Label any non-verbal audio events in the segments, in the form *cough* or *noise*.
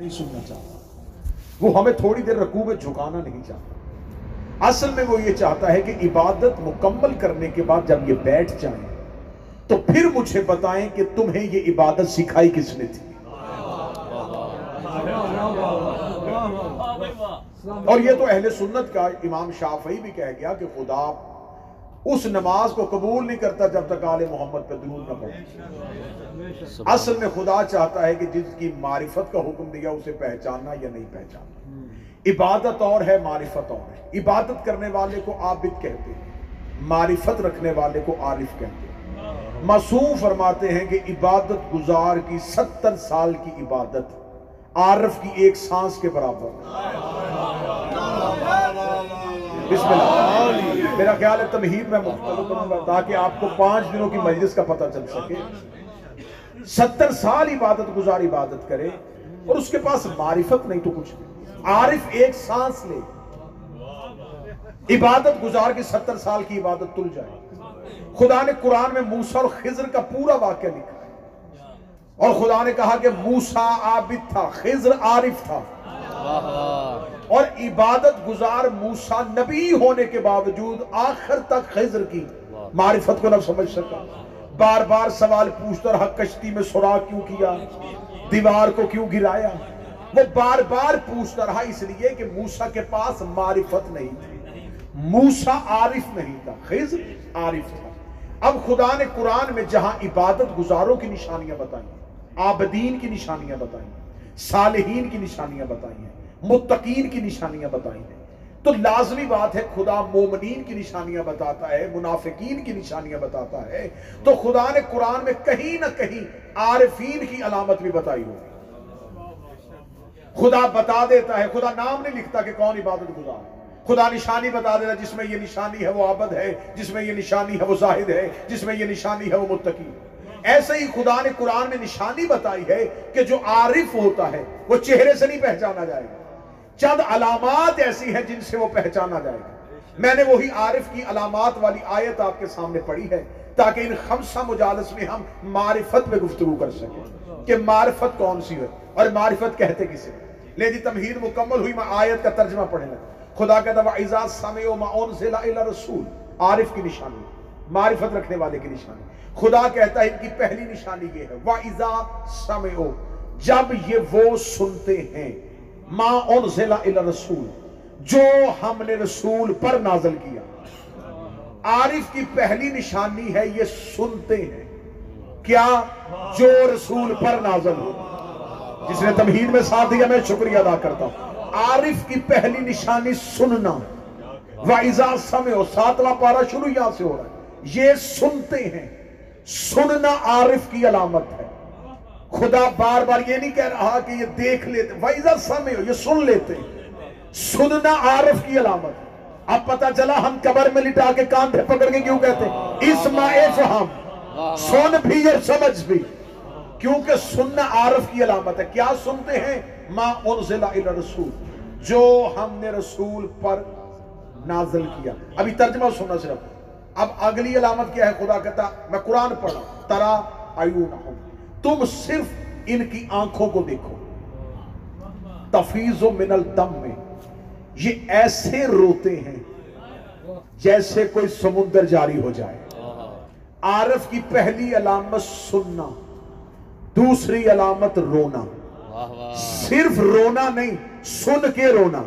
نہیں سننا چاہتا۔ وہ ہمیں تھوڑی دیر رکوع میں جھکانا نہیں چاہتا۔ اصل میں وہ یہ چاہتا ہے کہ عبادت مکمل کرنے کے بعد جب یہ بیٹھ جائیں، تو پھر مجھے بتائیں کہ تمہیں یہ عبادت سکھائی کس نے تھی۔ اور یہ تو اہل سنت کا امام شافعی بھی کہہ گیا کہ خدا اس نماز کو قبول نہیں کرتا جب تک آل محمد پہ درود نہ پڑے۔ اصل میں خدا چاہتا ہے کہ جس کی معرفت کا حکم دیا اسے پہچاننا یا نہیں پہچاننا۔ عبادت اور ہے معرفت اور ہے۔ عبادت کرنے والے کو عابد کہتے ہیں معرفت رکھنے والے کو عارف کہتے ہیں۔ معصوم فرماتے ہیں کہ عبادت گزار کی ستر سال کی عبادت عارف کی ایک سانس کے برابر۔ بسم اللہ۔ میرا خیال ہے تمہید میں مختلف کروں گا تاکہ آپ کو پانچ دنوں کی مجلس کا پتہ چل سکے۔ ستر سال عبادت گزار عبادت کرے اور اس کے پاس معرفت نہیں تو کچھ عارف ایک سانس لے۔ عبادت گزار کی ستر سال کی عبادت تل جائے۔ خدا نے قرآن میں موسیٰ اور خضر کا پورا واقعہ لکھا اور خدا نے کہا کہ موسیٰ عابد تھا، خضر عارف تھا۔ اور عبادت گزار موسیٰ نبی ہونے کے باوجود آخر تک خضر کی۔ معرفت کو نہ سمجھ سکا۔ بار بار سوال پوچھتا رہا کشتی میں سوراخ کیوں کیا؟ دیوار کو کیوں گرایا؟ وہ بار بار پوچھتا رہا اس لیے کہ موسیٰ کے پاس معرفت نہیں تھی۔ موسیٰ عارف نہیں تھا خضر عارف تھا۔ اب خدا نے قرآن میں جہاں عبادت گزاروں کی نشانیاں بتائی ہیں عابدین کی نشانیاں بتائی ہیں صالحین کی نشانیاں بتائی ہیں متقین کی نشانیاں بتائی ہیں۔ تو لازمی بات ہے خدا مومنین کی نشانیاں بتاتا ہے، منافقین کی نشانیاں بتاتا ہے۔ تو خدا نے قرآن میں کہیں نہ کہیں عارفین کی علامت بھی بتائی ہوگی۔ خدا بتا دیتا ہے، خدا نام نہیں لکھتا کہ کون عبادت گزار خدا نشانی بتا دیتا جس میں یہ نشانی ہے وہ عابد ہے، جس میں یہ نشانی ہے وہ زاہد ہے، جس میں یہ نشانی ہے وہ متقی۔ ایسے ہی خدا نے قرآن میں نشانی بتائی ہے کہ جو عارف ہوتا ہے، وہ چہرے سے نہیں پہچانا جائے گا۔ چند علامات ایسی ہیں جن سے وہ پہچانا جائے گا۔ میں نے وہی عارف کی علامات والی آیت آپ کے سامنے پڑھی ہے تاکہ ان خمسہ مجالس میں ہم معرفت میں گفتگو کر سکیں کہ معرفت کون سی ہے اور معرفت کہتے کسے لے جی تمہید مکمل ہوئی، میں آیت کا ترجمہ پڑھنے لگا۔ خدا کہتا وَإِذَا سَمِعُوا مَا أُنزِلَ إِلَى رسول عارف کی نشانی، معرفت رکھنے والے کی نشانی۔ خدا کہتا ہے ان کی پہلی نشانی یہ ہے وَإِذَا سَمِعُوا جب یہ وہ سنتے ہیں ما انزل الى رسول جو ہم نے رسول پر نازل کیا۔ عارف کی پہلی نشانی ہے، یہ سنتے ہیں۔ کیا؟ جو رسول پر نازل ہو۔ جس نے تمہید میں ساتھ دیا، میں شکریہ ادا کرتا ہوں۔ عارف کی پہلی نشانی سننا۔ وَإِذَا سَمِعُ ساتواں پارا شروع یہاں سے ہو رہا ہے۔ یہ سنتے ہیں۔ سننا عارف کی علامت ہے۔ خدا بار بار یہ نہیں کہہ رہا کہ یہ دیکھ لیتے وَإِذَا سَمِعُ یہ سن لیتے۔ سننا عارف کی علامت۔ اب پتہ چلا ہم قبر میں لٹا کے کاندھے پکڑ کے کیوں کہتے؟ اسمع فہم۔ سن بھی اور سمجھ بھی۔ کیونکہ سننا عارف کی علامت ہے۔ کیا سنتے ہیں؟ ما انزل الى رسول جو ہم نے رسول پر نازل کیا۔ ابھی ترجمہ سننا صرف۔ اب اگلی علامت کیا ہے؟ خدا کہتا، میں قرآن پڑھا۔ ترا عیونہم۔ تم صرف ان کی آنکھوں کو دیکھو۔ تفیض و من الدم میں یہ ایسے روتے ہیں جیسے کوئی سمندر جاری ہو جائے۔ عارف کی پہلی علامت سننا دوسری علامت رونا۔ صرف رونا نہیں سن کے رونا۔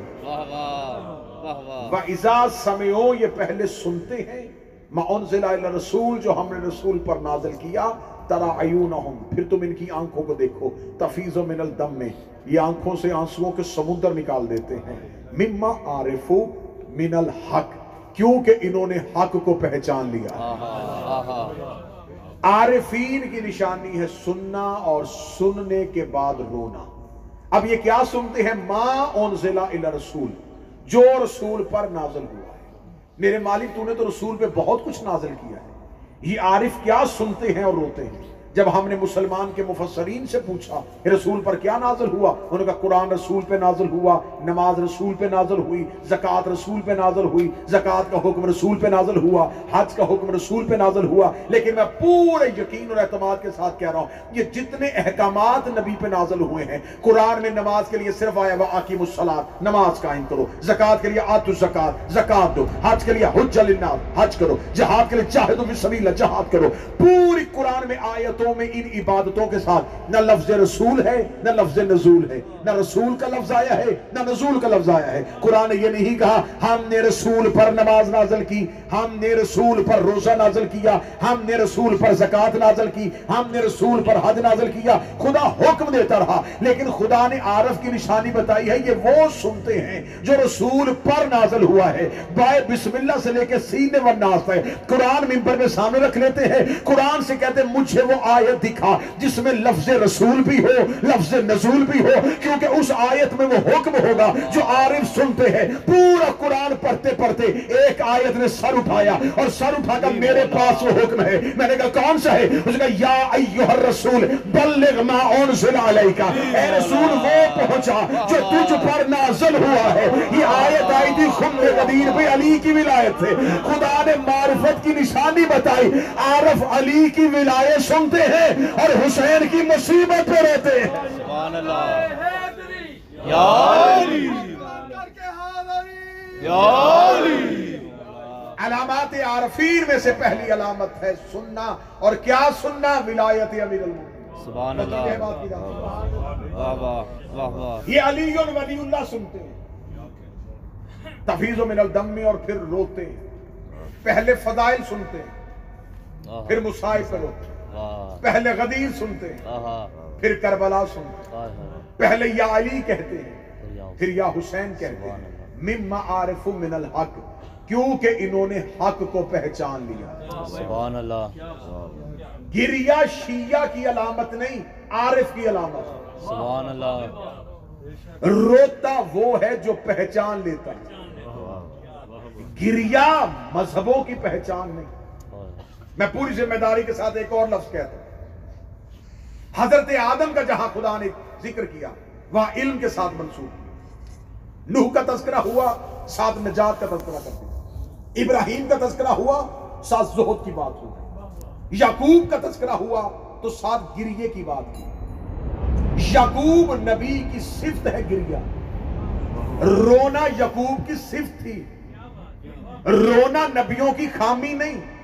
وَإِذَا سَمِعُوا یہ پہلے سنتے ہیں مَا أُنزِلَ رسول جو ہم نے رسول پر نازل کیا، ترا عیونہم، پھر تم ان کی آنکھوں کو دیکھو تفیض من الدم میں، یہ آنکھوں سے آنسووں کے سمندر نکال دیتے ہیں۔ مما عارفو من الحق، کیونکہ انہوں نے حق کو پہچان لیا۔ عارفین کی نشانی ہے سننا اور سننے کے بعد رونا۔ اب یہ کیا سنتے ہیں؟ ما انزل الى رسول جو رسول پر نازل ہوا۔ میرے مالک، تو نے تو رسول پہ بہت کچھ نازل کیا ہے۔ یہ عارف کیا سنتے ہیں اور روتے ہیں؟ جب ہم نے مسلمان کے مفسرین سے پوچھا کہ رسول پر کیا نازل ہوا، انہوں نے کہا قرآن رسول پہ نازل ہوا، نماز رسول پہ نازل ہوئی، زکوٰۃ رسول پہ نازل ہوئی، زکوٰۃ کا حکم رسول پہ نازل ہوا، حج کا حکم رسول پہ نازل ہوا، لیکن میں پورے یقین اور اعتماد کے ساتھ کہہ رہا ہوں، یہ جتنے احکامات نبی پہ نازل ہوئے ہیں، قرآن میں نماز کے لیے صرف آیا وَآقِمُ الصَّلَاةِ نماز قائم کرو، زکوٰۃ کے لیے آتُ الزکات زکات دو، حج کے لیے حج للناس، حج کرو، جہاد کے لیے جاہدوا فی سبیل جہاد کرو، پوری قرآن میں آیتوں میں، ان عبادتوں کے ساتھ نہ لفظ رسول ہے، نہ لفظ نزول ہے۔ نہ رسول کا لفظ آیا ہے، نہ نزول کا لفظ آیا ہے۔ قرآن نے یہ نہیں کہا، ہم نے رسول پر نماز نازل کی، ہم نے رسول پر روزہ نازل کیا، ہم نے رسول پر زکات نازل کی، ہم نے رسول پر حج نازل کیا۔ خدا حکم دیتا رہا، لیکن خدا نے عارف کی نشانی بتائی ہے، یہ وہ سنتے ہیں جو رسول پر نازل ہوا ہے۔ بائے بسم اللہ سے لے کے سینے و ہے قرآن ممبر میں سامنے رکھ لیتے ہیں۔ قرآن سے کہتے ہیں، مجھے وہ آیت دکھا، جس میں لفظ رسول بھی ہو، لفظ نزول بھی ہو، کیونکہ اس آیت میں وہ حکم ہوگا جو عارف سنتے ہیں۔ پورا قرآن پڑھتے پڑھتے ایک آیت نے سر اٹھایا اور سر اٹھا کر میرے پاس وہ حکم ہے۔ میں نے کہا، کون سا ہے؟ اس نے کہا، یا ایوہ الرسول، بلغ ما انزل علیکا۔ اے رسول، وہ پہنچا جو تجھ پر نازل ہوا ہے۔ یہ آیت آئی تھی خم قدیر پہ علی کی ولایت سے۔ خدا نے معرفت کی نشانی بتائی۔ عارف علی کی ولایت سنتے ہیں اور حسین کی مصیبت پہ رہتے ہیں۔ سبحان اللہ۔ حیدری۔ یا علی۔ یا علی۔ علامات عارفین میں سے پہلی علامت ہے سننا اور کیا سننا ولایت امیر المومنین۔ سبحان یہ اللہ۔ یہ علی ولی اللہ سنتے ہیں۔ تفیظ من الدم اور پھر روتے ہیں۔ پہلے فضائل سنتے ہیں۔ واہ پھر مصائب پہ روتے ہیں۔ پہلے غدیر سنتے ہیں آہا پھر کربلا سنتے ہیں۔ پہلے یا علی کہتے ہیں پھر یا حسین۔ کہتے ہیں۔ مما عارف من الحق کیونکہ انہوں نے حق کو پہچان لیا۔ سبحان اللہ۔ گریا شیعہ کی علامت نہیں عارف کی علامت۔ سبحان اللہ۔ روتا وہ ہے جو پہچان لیتا ہے۔ گریا مذہبوں کی پہچان نہیں۔ میں پوری ذمہ داری کے ساتھ ایک اور لفظ کہتا ہوں حضرت آدم کا جہاں خدا نے ذکر کیا، وہاں علم کے ساتھ منسوخ۔ نوح کا تذکرہ ہوا، ساتھ نجات کا تذکرہ کر دیا ابراہیم کا تذکرہ ہوا، ساتھ زہد کی بات ہو یعقوب کا تذکرہ ہوا، تو ساتھ گریے کی بات کی۔ یعقوب نبی کی صفت ہے گریا رونا یعقوب کی صفت تھی۔ رونا نبیوں کی خامی نہیں۔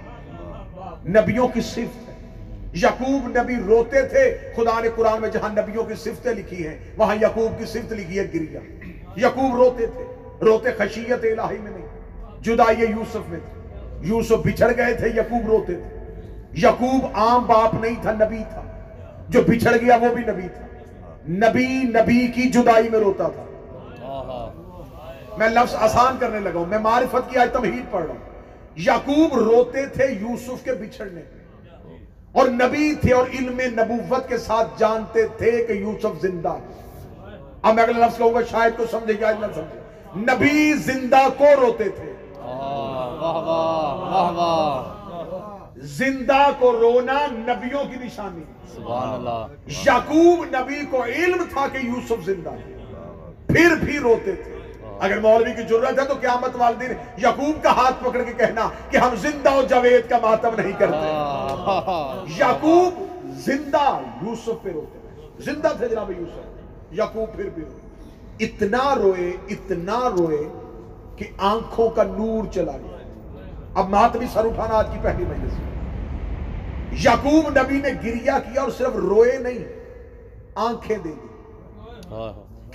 نبیوں کی صفت ہے۔ یعقوب نبی روتے تھے۔ خدا نے قرآن میں جہاں نبیوں کی صفتیں لکھی ہیں وہاں یعقوب کی صفت لکھی ہے گریا۔ یعقوب روتے تھے۔ روتے خشیت الہی میں نہیں جدائی یوسف میں تھے۔ یوسف بچھڑ گئے تھے یعقوب روتے تھے۔ یعقوب عام باپ نہیں تھا نبی تھا۔ جو بچھڑ گیا وہ بھی نبی تھا۔ نبی نبی کی جدائی میں روتا تھا۔ میں لفظ آسان کرنے لگا ہوں۔ میں معرفت کی آج تمہید پڑھ رہا ہوں۔ یعقوب روتے تھے یوسف کے بچھڑنے پہ اور نبی تھے اور علم نبوت کے ساتھ جانتے تھے کہ یوسف زندہ ہے۔ اب میں اگلا لفظ کہوں گا شاید کو سمجھے یا نہ سمجھے۔ نبی زندہ کو روتے تھے۔ زندہ کو رونا نبیوں کی نشانی۔ سبحان اللہ۔ یعقوب نبی کو علم تھا کہ یوسف زندہ ہے۔ پھر بھی روتے تھے۔ اگر مولوی کی ضرورت ہے تو قیامت والدین یعقوب کا ہاتھ پکڑ کے کہنا کہ ہم زندہ و جاوید کا ماتم نہیں کرتے۔ یعقوب زندہ یوسف پہ روتے رہے زندہ تھے جناب یوسف۔ یعقوب پھر بھی روئے۔ اتنا روئے اتنا روئے کہ آنکھوں کا نور چلا گیا۔ اب ماتمی سر اٹھانا آج کی پہلی مجلس یعقوب نبی نے گریا کیا اور صرف روئے نہیں آنکھیں دے دی۔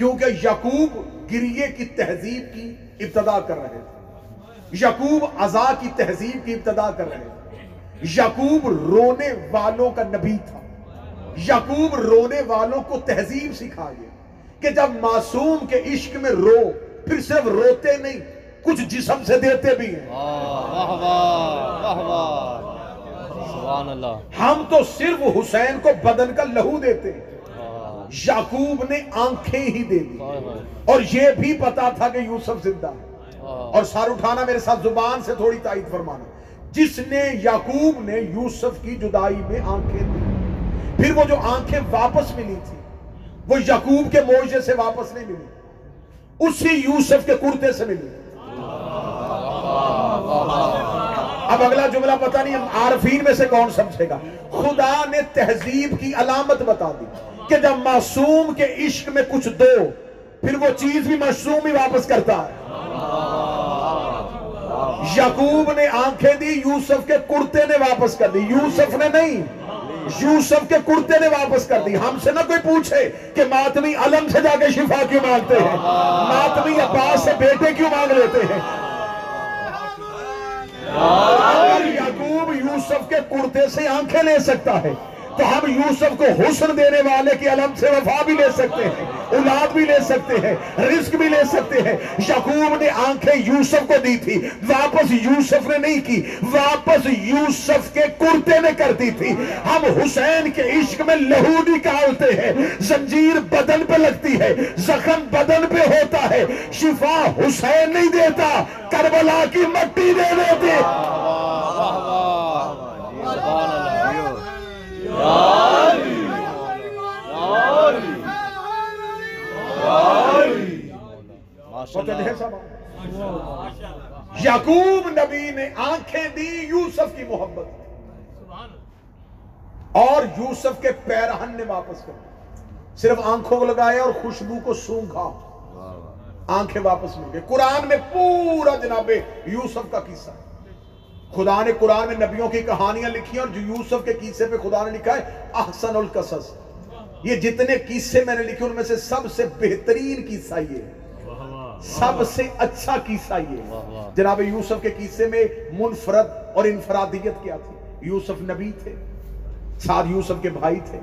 کیونکہ یعقوب گریے کی تہذیب کی ابتدا کر رہے تھے۔ یعقوب ازا کی تہذیب کی ابتدا کر رہے تھے۔ یعقوب رونے والوں کا نبی تھا۔ یعقوب رونے والوں کو تہذیب سکھا گیا کہ جب معصوم کے عشق میں رو پھر صرف روتے نہیں کچھ جسم سے دیتے بھی ہیں۔ ہم تو صرف حسین کو بدن کا لہو دیتے ہیں۔ یعقوب نے آنکھیں ہی دے دی۔ اور یہ بھی پتا تھا کہ یوسف زندہ ہے۔ آہ، اور سار اٹھانا میرے ساتھ زبان سے تھوڑی تائید فرمانا۔ جس نے یعقوب نے یوسف کی جدائی میں آنکھیں دی پھر وہ جو آنکھیں واپس ملی تھی وہ یعقوب کے موجے سے واپس نہیں ملی۔ اسی یوسف کے کرتے سے ملی۔ اب اگلا جملہ پتہ نہیں ہم عارفین میں سے کون سمجھے گا۔ خدا نے تہذیب کی علامت بتا دی۔ کہ جب معصوم کے عشق میں کچھ دو، پھر وہ چیز بھی معصوم ہی واپس کرتا ہے۔ یعقوب نے آنکھیں دی، یوسف کے کرتے نے واپس کر دی۔ یوسف نے نہیں، یوسف کے کرتے نے واپس کر دی۔ ہم سے نہ کوئی پوچھے کہ ماتمی علم سے جا کے شفا کیوں مانگتے ہیں؟ ماتمی عباس سے بیٹے کیوں مانگ لیتے ہیں؟ اگر یعقوب یوسف کے کرتے سے آنکھیں لے سکتا ہے تو ہم یوسف کو حسن دینے والے کی علم سے وفا بھی لے سکتے ہیں، اولاد بھی لے سکتے ہیں، رزق بھی لے سکتے ہیں۔ یعقوب نے آنکھیں یوسف کو دی تھی، واپس یوسف نے نہیں کی، واپس یوسف کے کرتے نے کر دی تھی۔ ہم حسین کے عشق میں لہو نکالتے ہیں، زنجیر بدن پہ لگتی ہے، زخم بدن پہ ہوتا ہے۔ شفا حسین نہیں دیتا، کربلا کی مٹی دے دیتے واہ واہ سبحان اللہ ماشاء اللہ یعقوب نبی نے آنکھیں دی یوسف کی محبت۔ اور یوسف کے پیرہن نے واپس کر صرف آنکھوں کو لگایا اور خوشبو کو سونگا آنکھیں واپس مل گئے۔ قرآن میں پورا جناب یوسف کا قصہ۔ خدا نے قرآن میں نبیوں کی کہانیاں لکھی ہیں اور جو یوسف کے قصے پہ خدا نے لکھا ہے، احسن القصص۔ یہ جتنے قصے میں نے لکھے، ان میں سے سب سے بہترین قصہ یہ ہے۔ سب سے اچھا قصہ یہ ہے۔ جناب یوسف کے قصے میں منفرد اور انفرادیت کیا تھی؟ یوسف نبی تھے ساتھ یوسف کے بھائی تھے۔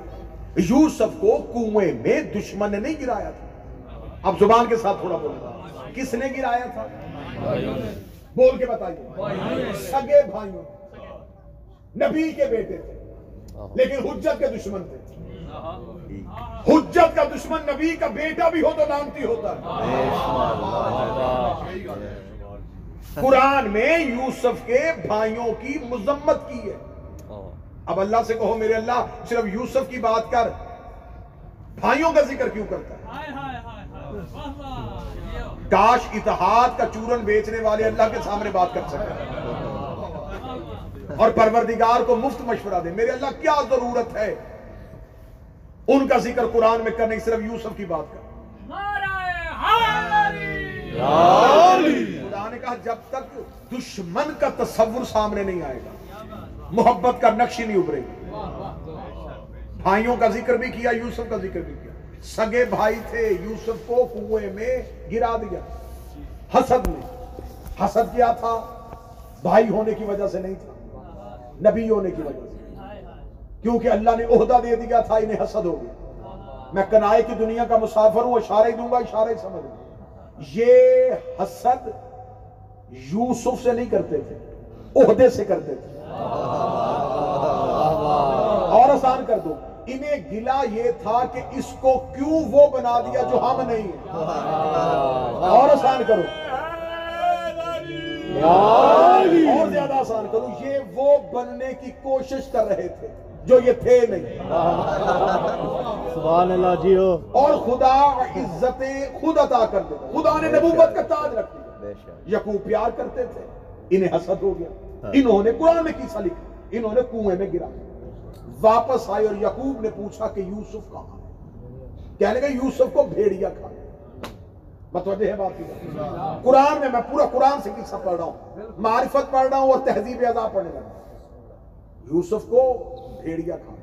یوسف کو کنویں میں دشمن نے نہیں گرایا تھا۔ اب زبان کے ساتھ تھوڑا بولنا کس نے گرایا تھا؟ بول کے بتائیے۔ سگے بھائیوں۔ نبی کے بیٹے تھے۔ لیکن حجت کے دشمن تھے۔ حجت کا دشمن نبی کا بیٹا بھی ہو تو نامتی ہوتا ہے۔ قرآن میں یوسف کے بھائیوں کی مذمت کی ہے۔ اب اللہ سے کہو میرے اللہ، صرف یوسف کی بات کر۔ بھائیوں کا ذکر کیوں کرتا ہے؟ کاش اتحاد کا چورن بیچنے والے اللہ کے سامنے بات کر سکے اور پروردگار کو مفت مشورہ دے۔ میرے اللہ کیا ضرورت ہے؟ ان کا ذکر قرآن میں کرنے صرف یوسف کی بات کر۔ خدا نے کہا جب تک دشمن کا تصور سامنے نہیں آئے گا محبت کا نقش ہی نہیں ابھرے گی بھائیوں کا ذکر بھی کیا یوسف کا ذکر بھی کیا۔ سگے بھائی تھے، یوسف کو کنویں میں گرا دیا۔ حسد میں۔ حسد کیا تھا؟ بھائی ہونے کی وجہ سے نہیں تھا۔ نبی ہونے کی وجہ سے۔ کیونکہ اللہ نے عہدہ دے دیا تھا، انہیں حسد ہو گیا۔ میں کنائے کی دنیا کا مسافر ہوں، اشارے دوں گا، اشارے سمجھ لوں۔ یہ حسد یوسف سے نہیں کرتے تھے، عہدے سے کرتے تھے۔ اور آسان کر دو۔ انہیں گلا یہ تھا کہ اس کو کیوں وہ بنا دیا جو ہم نہیں ہیں؟ اور آسان کرو۔ اور زیادہ آسان کرو یہ وہ بننے کی کوشش کر رہے تھے جو یہ تھے نہیں۔ سبحان اللہ جیو اور خدا عزت خود عطا کر دیتا۔ خدا نے نبوت کا تاج رکھ دیا۔ یقوب پیار کرتے تھے۔ انہیں حسد ہو گیا۔ انہوں نے قرآن میں کیسا لکھا۔ انہوں نے کنویں میں گرا۔ واپس آئے اور یقوب نے پوچھا کہ یوسف کہاں ہے؟ کہنے لگے، یوسف کو بھیڑیا کھا متوجہ ہے بات کی؟ قرآن میں میں پورا قرآن سے قصہ پڑھ رہا ہوں۔ معرفت پڑھ رہا ہوں اور تہذیب ادا پڑھنے لگا۔ یوسف کو بھیڑیا کھا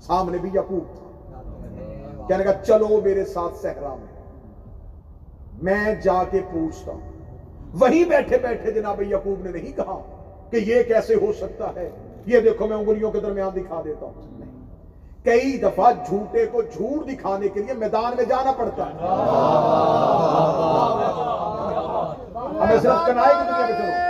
سامنے بھی یقوب تھا۔ کہنے لگا، چلو میرے ساتھ صحرا میں۔ میں جا کے پوچھتا ہوں۔ وہیں بیٹھے بیٹھے جناب یقوب نے نہیں کہا کہ یہ کیسے ہو سکتا ہے؟ یہ دیکھو میں انگلیوں کے درمیان دکھا دیتا ہوں۔ کئی دفعہ جھوٹے کو جھوٹ دکھانے کے لیے میدان میں جانا پڑتا ہے۔ ہمیں صرف کنائے کی دنیا میں چلو۔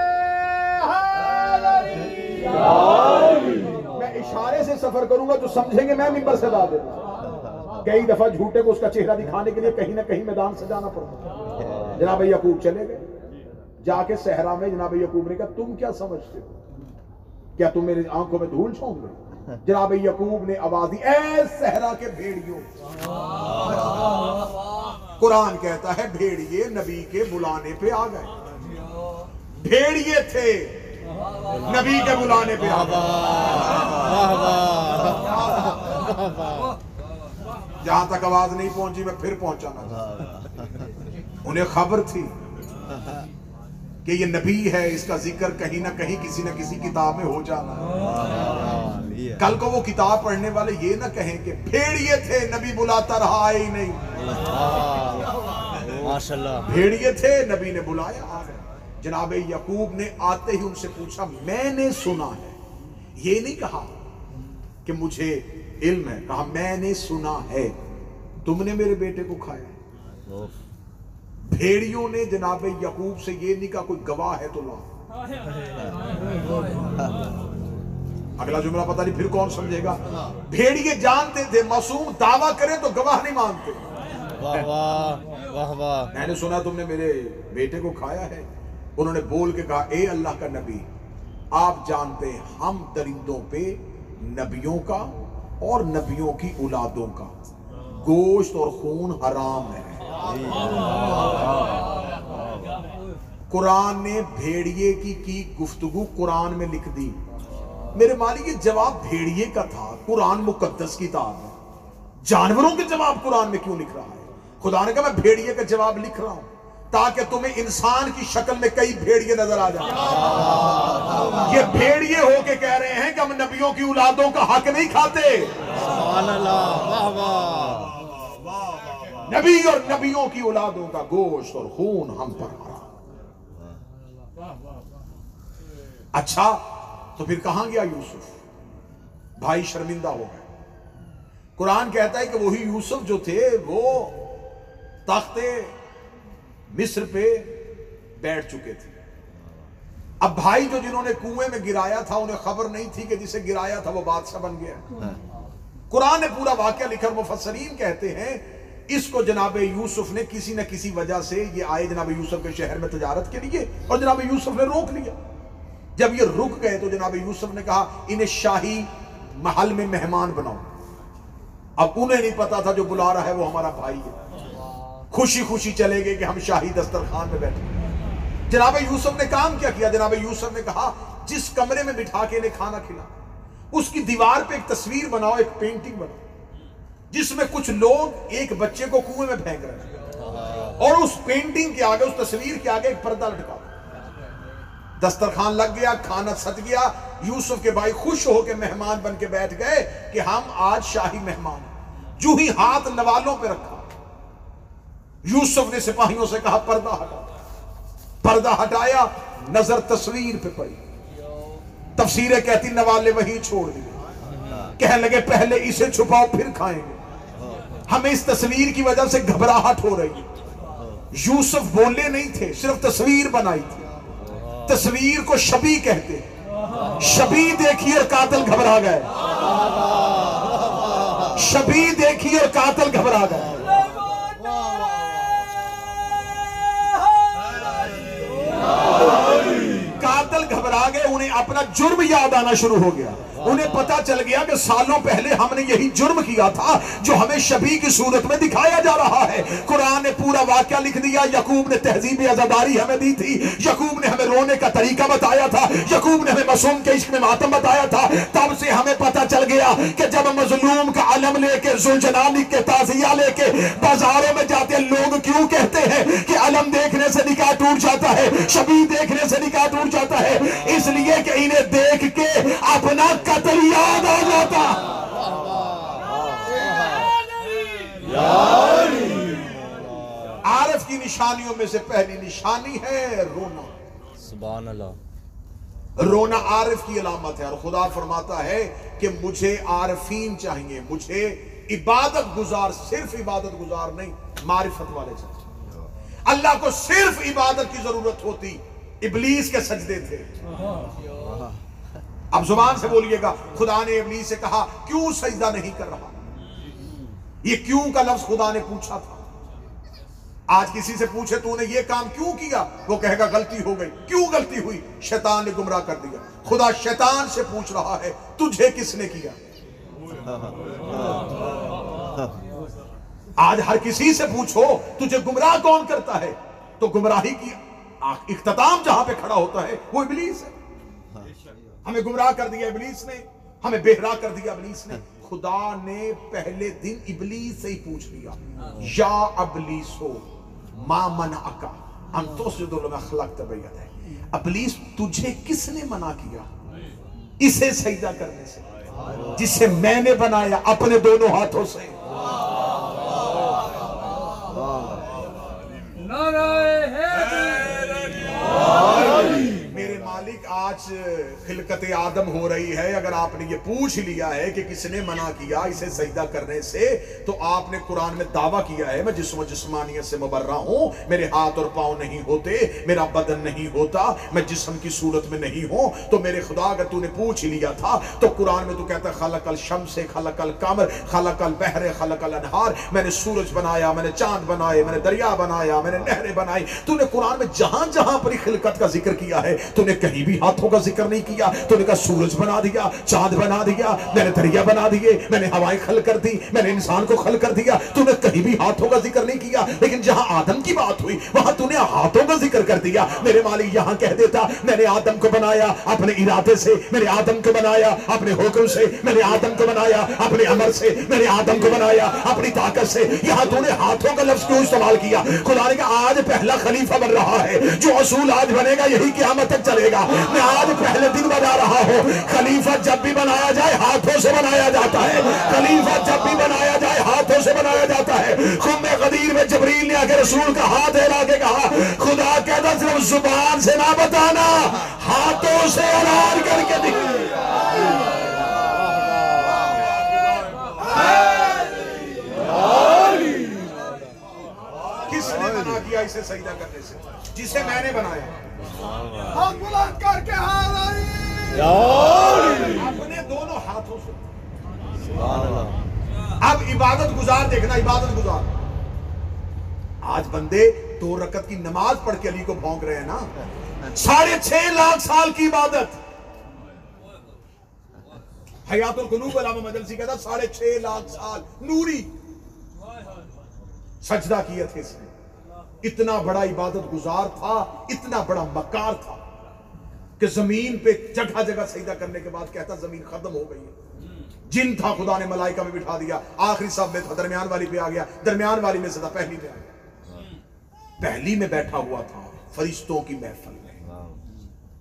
میں اشارے سے سفر کروں گا جو سمجھیں گے میں ممبر سے لا دیتا کئی دفعہ جھوٹے کو اس کا چہرہ دکھانے کے لیے کہیں نہ کہیں میدان سے جانا پڑتا جناب یعقوب چلے گئے۔ جا کے صحرا میں جناب یعقوب نے کہا، تم کیا سمجھتے ہو؟ کیا تم میری آنکھوں میں دھول چھونک گے؟ جناب یعقوب نے آواز دی اے صحرا کے بھیڑیوں۔ قرآن کہتا ہے بھیڑیے نبی کے بلانے پہ آ گئے۔ بھیڑیے تھے نبی کے بلانے پہ آ گئے۔ جہاں تک آواز نہیں پہنچی میں پھر پہنچانا انہیں خبر تھی۔ کہ یہ نبی ہے اس کا ذکر کہیں نہ کہیں کسی نہ کسی کتاب میں ہو جانا ہے۔ کل کو وہ کتاب پڑھنے والے یہ نہ کہیں کہ بھیڑیے تھے نبی بلاتا رہا ہی نہیں۔ بھیڑیے تھے نبی نے بلایا جناب یعقوب نے آتے ہی ان سے پوچھا میں نے سنا ہے۔ یہ نہیں کہا کہ مجھے علم ہے کہا میں نے سنا ہے تم نے میرے بیٹے کو کھایا۔ بھیڑیوں نے جناب یعقوب سے یہ نہیں کہا کوئی گواہ ہے تو لا اگلا جملہ پتہ نہیں پھر کون سمجھے گا۔ بھیڑیے جانتے تھے معصوم دعویٰ کرے تو گواہ نہیں مانتے۔ میں نے سنا تم نے میرے بیٹے کو کھایا ہے۔ انہوں نے بول کے کہا اے اللہ کا نبی آپ جانتے ہیں ہم درندوں پہ نبیوں کا اور نبیوں کی اولادوں کا۔ گوشت اور خون حرام ہے۔ قرآن نے بھیڑیے کی کی گفتگو قرآن میں لکھ دی۔ میرے مالی یہ جواب بھیڑیے کا تھا، قرآن مقدس کتاب ہے۔ جانوروں کے جواب قرآن میں کیوں لکھ رہا ہے؟ خدا نے کہا، میں بھیڑیے کا جواب لکھ رہا ہوں تاکہ تمہیں انسان کی شکل میں کئی بھیڑیے نظر آ جائیں۔ یہ بھیڑیے ہو کے کہہ رہے ہیں کہ ہم نبیوں کی اولادوں کا حق نہیں کھاتے۔ سبحان اللہ، واہ واہ۔ نبی اور نبیوں کی اولادوں کا گوشت اور خون ہم پر حرام اچھا تو پھر کہاں گیا یوسف؟ بھائی شرمندہ ہو گئے۔ قرآن کہتا ہے کہ وہی یوسف جو تھے وہ تخت مصر پہ بیٹھ چکے تھے۔ اب بھائی جو جنہوں نے کنویں میں گرایا تھا انہیں خبر نہیں تھی کہ جسے گرایا تھا وہ بادشاہ بن گیا۔ قرآن نے پورا واقعہ لکھا مفسرین کہتے ہیں اس کو جناب یوسف نے کسی نہ کسی وجہ سے یہ آئے جناب یوسف کے شہر میں تجارت کے لیے اور جناب یوسف نے روک لیا۔ جب یہ رک گئے تو جناب یوسف نے کہا، انہیں شاہی محل میں مہمان بناؤ۔ اب انہیں نہیں پتا تھا جو بلا رہا ہے، وہ ہمارا بھائی ہے۔ خوشی خوشی چلے گئے کہ ہم شاہی دسترخوان میں بیٹھے۔ جناب یوسف نے کام کیا کیا؟ جناب یوسف نے کہا، جس کمرے میں بٹھا کے انہیں کھانا کھلا اس کی دیوار پہ ایک تصویر بناؤ، ایک پینٹنگ بناؤ۔ جس میں کچھ لوگ ایک بچے کو کنویں میں پھینک رہے ہیں۔ اور اس پینٹنگ کے آگے، اس تصویر کے آگے ایک پردہ لٹکا۔ دسترخوان لگ گیا، کھانا ست گیا۔ یوسف کے بھائی خوش ہو کے مہمان بن کے بیٹھ گئے کہ ہم آج شاہی مہمان ہیں۔ جو ہی ہاتھ نوالوں پہ رکھا۔ یوسف نے سپاہیوں سے کہا، پردہ ہٹا۔ پردہ ہٹایا، نظر تصویر پہ پڑی۔ تفسیریں کہتی، نوالے وہیں چھوڑ دیے۔ کہنے لگے، پہلے اسے چھپاؤ، پھر کھائیں گے۔ ہمیں اس تصویر کی وجہ سے گھبراہٹ ہو رہی ہے۔ یوسف بولے نہیں تھے، صرف تصویر بنائی تھی۔ تصویر کو شبی کہتے شبی دیکھی اور قاتل گھبرا گئے۔ شبی دیکھی اور قاتل گھبرا گئے۔ قاتل گھبرا گئے، انہیں اپنا جرم یاد آنا شروع ہو گیا۔ انہیں پتا چل گیا کہ سالوں پہلے ہم نے یہی جرم کیا تھا جو ہمیں شبی کی صورت میں دکھایا جا رہا ہے۔ قرآن نے پورا واقعہ لکھ دیا یقوب نے تہذیب ازاداری ہمیں دی تھی یقوب نے ہمیں رونے کا طریقہ بتایا تھا یقوب نے ہمیں معصوم کے عشق میں ماتم بتایا تھا۔ تب سے ہمیں پتا چل گیا کہ جب مظلوم کا علم لے کے زلجنانی کے تازیہ لے کے بازاروں میں جاتے ہیں، لوگ کیوں کہتے ہیں کہ علم دیکھنے سے نکاح ٹوٹ جاتا ہے، شبی دیکھنے سے نکاح ٹوٹ جاتا ہے؟ اس لیے کہ انہیں دیکھ کے اپنا قتل یاد آ جاتا عارف کی نشانیوں میں سے پہلی نشانی ہے رونا۔ سبحان اللہ رونا عارف کی علامت ہے اور خدا فرماتا ہے کہ مجھے عارفین چاہیے مجھے عبادت گزار صرف عبادت گزار نہیں معرفت والے چاہیے۔ اللہ کو صرف عبادت کی ضرورت ہوتی ابلیس کے سجدے تھے۔ اب زبان سے بولیے گا، خدا نے ابلیس سے کہا، کیوں سجدہ نہیں کر رہا؟ یہ کیوں کا لفظ خدا نے پوچھا تھا؟ آج کسی سے پوچھے، تو نے یہ کام کیوں کیا؟ وہ کہے گا، غلطی ہو گئی۔ کیوں غلطی ہوئی؟ شیطان نے گمراہ کر دیا۔ خدا شیطان سے پوچھ رہا ہے، تجھے کس نے کیا؟ آج ہر کسی سے پوچھو، تجھے گمراہ کون کرتا ہے؟ تو گمراہی کی اختتام جہاں پہ کھڑا ہوتا ہے، وہ ابلیس ہے۔ ہمیں گمراہ کر دیا ابلیس نے ہمیں بہرا کر دیا ابلیس نے۔ خدا نے پہلے دن ابلیس سے ہی پوچھ لیا یا ابلیسو ما منعکا سے دولو میں خلق تبیت ہے۔ ابلیس تجھے کس نے منع کیا؟ اسے سجدہ کرنے سے جسے میں نے بنایا اپنے دونوں ہاتھوں سے۔ میرے مالک آج خلقت آدم ہو رہی ہے، اگر آپ نے یہ پوچھ لیا ہے کہ کس نے منع کیا اسے سجدہ کرنے سے، تو آپ نے قرآن میں دعویٰ کیا ہے، میں جسم و جسمانیت سے مبرہ ہوں، میرے ہاتھ اور پاؤں نہیں ہوتے، میرا بدن نہیں ہوتا، میں جسم کی صورت میں نہیں ہوں، تو میرے خدا اگر تو نے پوچھ لیا تھا، تو قرآن میں تو کہتا ہے، خلق الشمس، خلق القمر، خلق البحر، خلق الانہار، میں نے سورج بنایا، میں نے چاند بنائے، میں نے دریا بنایا، میں نے نہریں بنائی، تو نے قرآن میں جہاں جہاں پر خلقت کا ذکر کیا ہے، تو نے کہیں بھی ہاتھوں کا ذکر نہیں کیا، تو نے کہا، سورج بنا دیا، چاند بنا دیا، میں نے دریا بنا دیے، میں نے ہوائیں خل کر دی، میں نے انسان کو خل کر دیا، تو نے کہیں بھی ہاتھوں کا ذکر نہیں کیا۔ لیکن جہاں آدم کی بات ہوئی، وہاں تو نے ہاتھوں کا ذکر کر دیا۔ میرے مالک یہاں کہہ دیتا، میں نے آدم کو بنایا اپنے ارادے سے، میں نے آدم کو بنایا اپنے حکم سے، میں نے آدم کو بنایا اپنے امر سے، میں نے آدم کو بنایا اپنی طاقت سے۔ یہاں تو نے ہاتھوں کا لفظ کیوں استعمال کیا؟ خدا نے کہا، آج پہلا خلیفہ بن رہا ہے، جو اصول آج بنے گا، یہی قیامت تک چلے گا۔ میں آج پہلے دن بنا رہا ہوں۔ خلیفہ جب بھی بنایا جائے، ہاتھوں سے بنایا جاتا ہے۔ خلیفہ جب بھی بنایا جائے، ہاتھوں سے بنایا جاتا ہے۔ خم غدیر میں جبریل نے آگے رسول کا ہاتھ ہلا کے کہا، خدا کہتا صرف زبان سے نہ بتانا، ہاتھوں سے اعلان کر کے دکھ کس نے منع کیا اسے سجدہ کرنے سے؟ جسے میں نے بنایا۔ ہم بلند کر کے اپنے دونوں ہاتھوں سے۔ اب عبادت گزار دیکھنا عبادت گزار۔ آج بندے دو رکعت کی نماز پڑھ کے علی کو بھونک رہے ہیں نا۔ ساڑھے چھ لاکھ سال کی عبادت۔ حیات القلوب علامہ مجلسی کہتا ساڑھے چھ لاکھ سال نوری۔ سجدہ کیا تھے اس نے اتنا بڑا عبادت گزار تھا، اتنا بڑا مکار تھا کہ زمین پہ جگہ جگہ سجدہ کرنے کے بعد کہتا زمین ختم ہو گئی ہے۔ جن تھا خدا نے ملائکہ میں بٹھا دیا۔ آخری سب میں تھا، درمیان والی پہ آ گیا۔ درمیان والی میں سے تھا پہلی پہ آ گیا۔ پہلی میں بیٹھا ہوا تھا فرشتوں کی محفل میں۔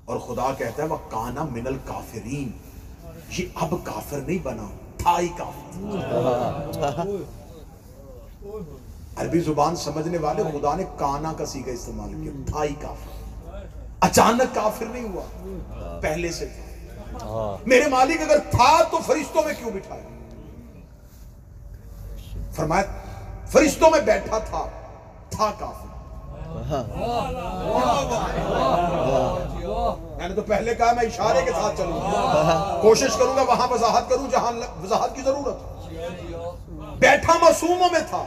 اور خدا کہتا ہے وہ کانا من الکافرین۔ یہ اب کافر نہیں بنا، تھا ہی کافر۔ عربی زبان سمجھنے والے خدا نے کانا کا سیگا استعمال کیا تھا ہی کافر۔ اچانک کافر نہیں ہوا، پہلے سے۔ تھا میرے مالک اگر تھا تو فرشتوں میں کیوں بٹھایا؟ فرمایا، فرشتوں میں بیٹھا تھا تھا کافر۔ میں نے تو پہلے کہا میں اشارے کے ساتھ چلوں۔ گا کوشش کروں گا وہاں وضاحت کروں، جہاں وضاحت کی ضرورت۔ بیٹھا معصوموں میں تھا۔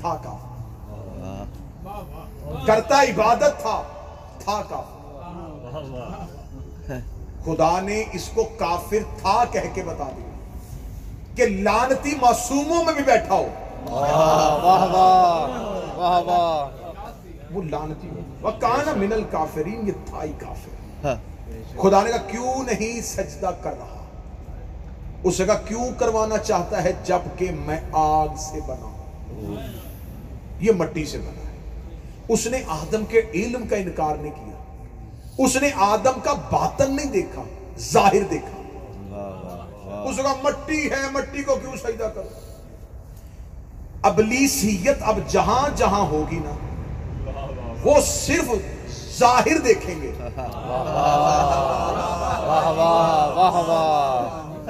تھا کافر کرتا عبادت تھا تھا کافر خدا نے اس کو کافر تھا کہہ کے بتا دیا کہ لانتی معصوموں میں بھی بیٹھا ہو۔ واہ واہ واہ واہ۔ وہ لانتی ہو۔ وہ کانا من الکافرین یہ تھا ہی کافر خدا نے کہا کیوں نہیں سجدہ کر رہا؟ اسے کہا کیوں کروانا چاہتا ہے جبکہ میں آگ سے بنا ہوں؟ یہ مٹی سے بنا ہے۔ اس نے آدم کے علم کا انکار نہیں کیا۔ اس نے آدم کا باطن نہیں دیکھا، ظاہر دیکھا۔ اس کا مٹی ہے، مٹی کو کیوں سجدہ کرو ابلیسیت اب جہاں جہاں ہوگی نا، وہ صرف ظاہر دیکھیں گے۔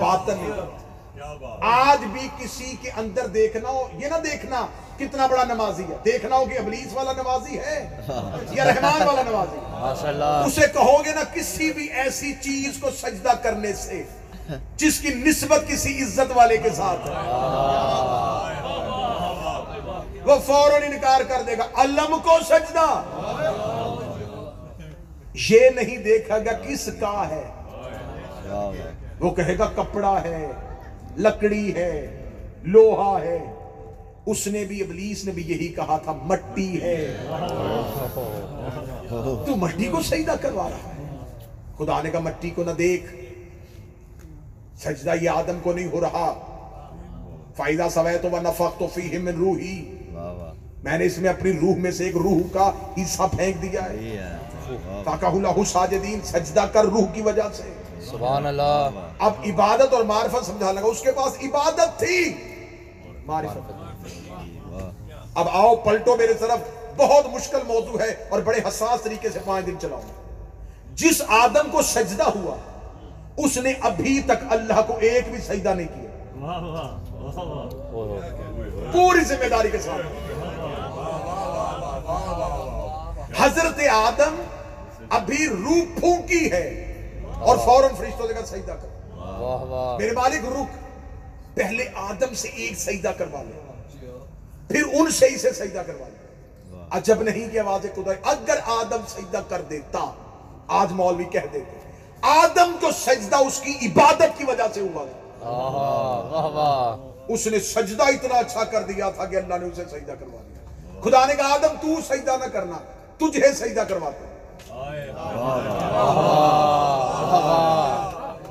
باطن نہیں۔ آج بھی کسی کے اندر دیکھنا ہو، یہ نہ دیکھنا کتنا بڑا نمازی ہے۔ دیکھنا ہو کہ ابلیس والا نمازی ہے یا رحمان والا نمازی ہے۔ اسے کہو گے نا کسی بھی ایسی چیز کو سجدہ کرنے سے جس کی نسبت کسی عزت والے کے ساتھ ہے۔ وہ فوراً انکار کر دے گا علم کو سجدہ۔ یہ نہیں دیکھا گا کس کا ہے۔ وہ کہے گا کپڑا ہے۔ اس نے بھی ابلیس نے بھی یہی کہا تھا مٹی ہے۔ تو مٹی کو سجدہ کروا رہا ہے۔ خدا نے کہا مٹی کو نہ دیکھ۔ سجدہ یہ آدم کو نہیں ہو رہا۔ فائدہ سویت و نفق تو فیہ من روحی۔ میں نے اس میں اپنی روح میں سے ایک روح کا حصہ پھینک دیا ہے۔ فاقہ اللہ ساجدین سجدہ کر روح کی وجہ سے۔ سبحان اللہ۔ اب عبادت اور معرفت سمجھا لگا اس کے پاس عبادت تھی۔ معرفت۔ اب آؤ پلٹو میرے طرف بہت مشکل موضوع ہے اور بڑے حساس طریقے سے پانچ دن چلاؤں۔ جس آدم کو سجدہ ہوا اس نے ابھی تک اللہ کو ایک بھی سجدہ نہیں کیا۔ پوری ذمہ داری کے ساتھ۔ حضرت آدم ابھی روح پھونکی ہے اور فوراً فرشتوں سے کہا سجدہ کر۔ میرے مالک روح پہلے آدم سے ایک سجدہ کروا لے۔ پھر ان سے ہی سے سجدہ کروا دیا عجب نہیں کہ آواز خدا اگر آدم سجدہ کر دیتا آج مولوی کہہ دیتے۔ آدم کو سجدہ اس کی عبادت کی وجہ سے ہوا۔ تھا اس نے سجدہ اتنا اچھا کر دیا تھا کہ اللہ نے اسے سجدہ کروا دیا۔ خدا نے کہا آدم تو سجدہ نہ کرنا تجھے سجدہ کرواتا۔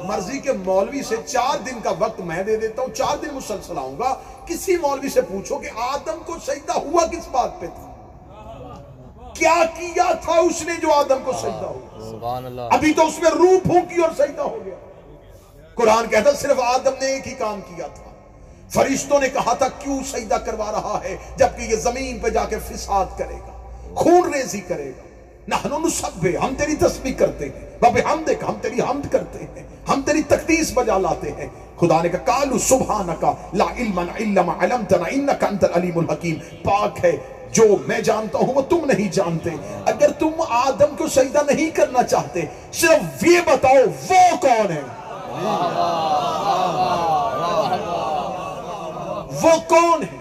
مرضی کے مولوی سے چار دن کا وقت میں دے دیتا ہوں چار دن مسلسل آؤں گا۔ کسی مولوی سے پوچھو کہ آدم کو سجدہ ہوا کس بات پہ تھا؟ کیا کیا تھا اس نے جو آدم کو سجدہ ہوا؟ ابھی تو اس میں روح پھونکی اور سجدہ ہو گیا۔ قرآن کہتا صرف آدم نے ایک ہی کام کیا تھا۔ فرشتوں نے کہا تھا کیوں سجدہ کروا رہا ہے؟ جبکہ یہ زمین پہ جا کے فساد کرے گا خون ریزی کرے گا۔ نحن نسبح ہم تیری تسبیح کرتے ہیں۔ باب حمد ہم تیری حمد کرتے ہیں۔ ہم تیری تقدیس بجا لاتے ہیں۔ خدا نے کہا کالو سبحانکا لا علم الا ما علمتنا انکا انت العلیم الحکیم۔ پاک ہے، جو میں جانتا ہوں وہ تم نہیں جانتے۔ اگر تم آدم کو سجدہ نہیں کرنا چاہتے، صرف یہ بتاؤ، وہ کون ہے؟ وہ کون ہے؟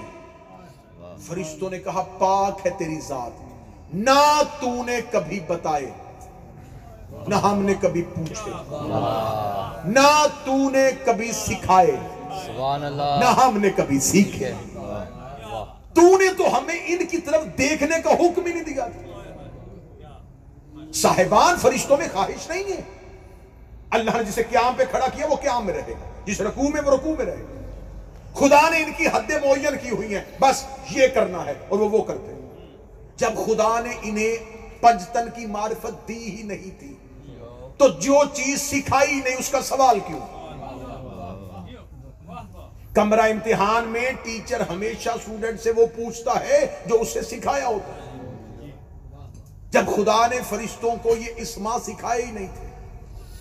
فرشتوں نے کہا، پاک ہے تیری ذات نہ تو نے کبھی بتائے نہ ہم نے کبھی پوچھے نہ تو نے کبھی سکھائے نہ ہم نے کبھی سیکھے۔ تو نے تو ہمیں ان کی طرف دیکھنے کا حکم ہی نہیں دیا صاحبان فرشتوں میں خواہش نہیں ہے۔ اللہ نے جسے قیام پہ کھڑا کیا وہ قیام میں رہے۔ گا جس رکوع میں وہ رکوع میں رہے۔ گا خدا نے ان کی حد معین کی ہوئی ہیں۔ بس یہ کرنا ہے اور وہ وہ کرتے ہیں۔ جب خدا نے انہیں پنجتن کی معرفت دی ہی نہیں تھی، تو جو چیز سکھائی نہیں، اس کا سوال کیوں؟ کمرہ امتحان میں ٹیچر ہمیشہ اسٹوڈنٹ سے وہ پوچھتا ہے جو اسے سکھایا ہوتا ہے۔ جب خدا نے فرشتوں کو یہ اسما سکھائے ہی نہیں تھے،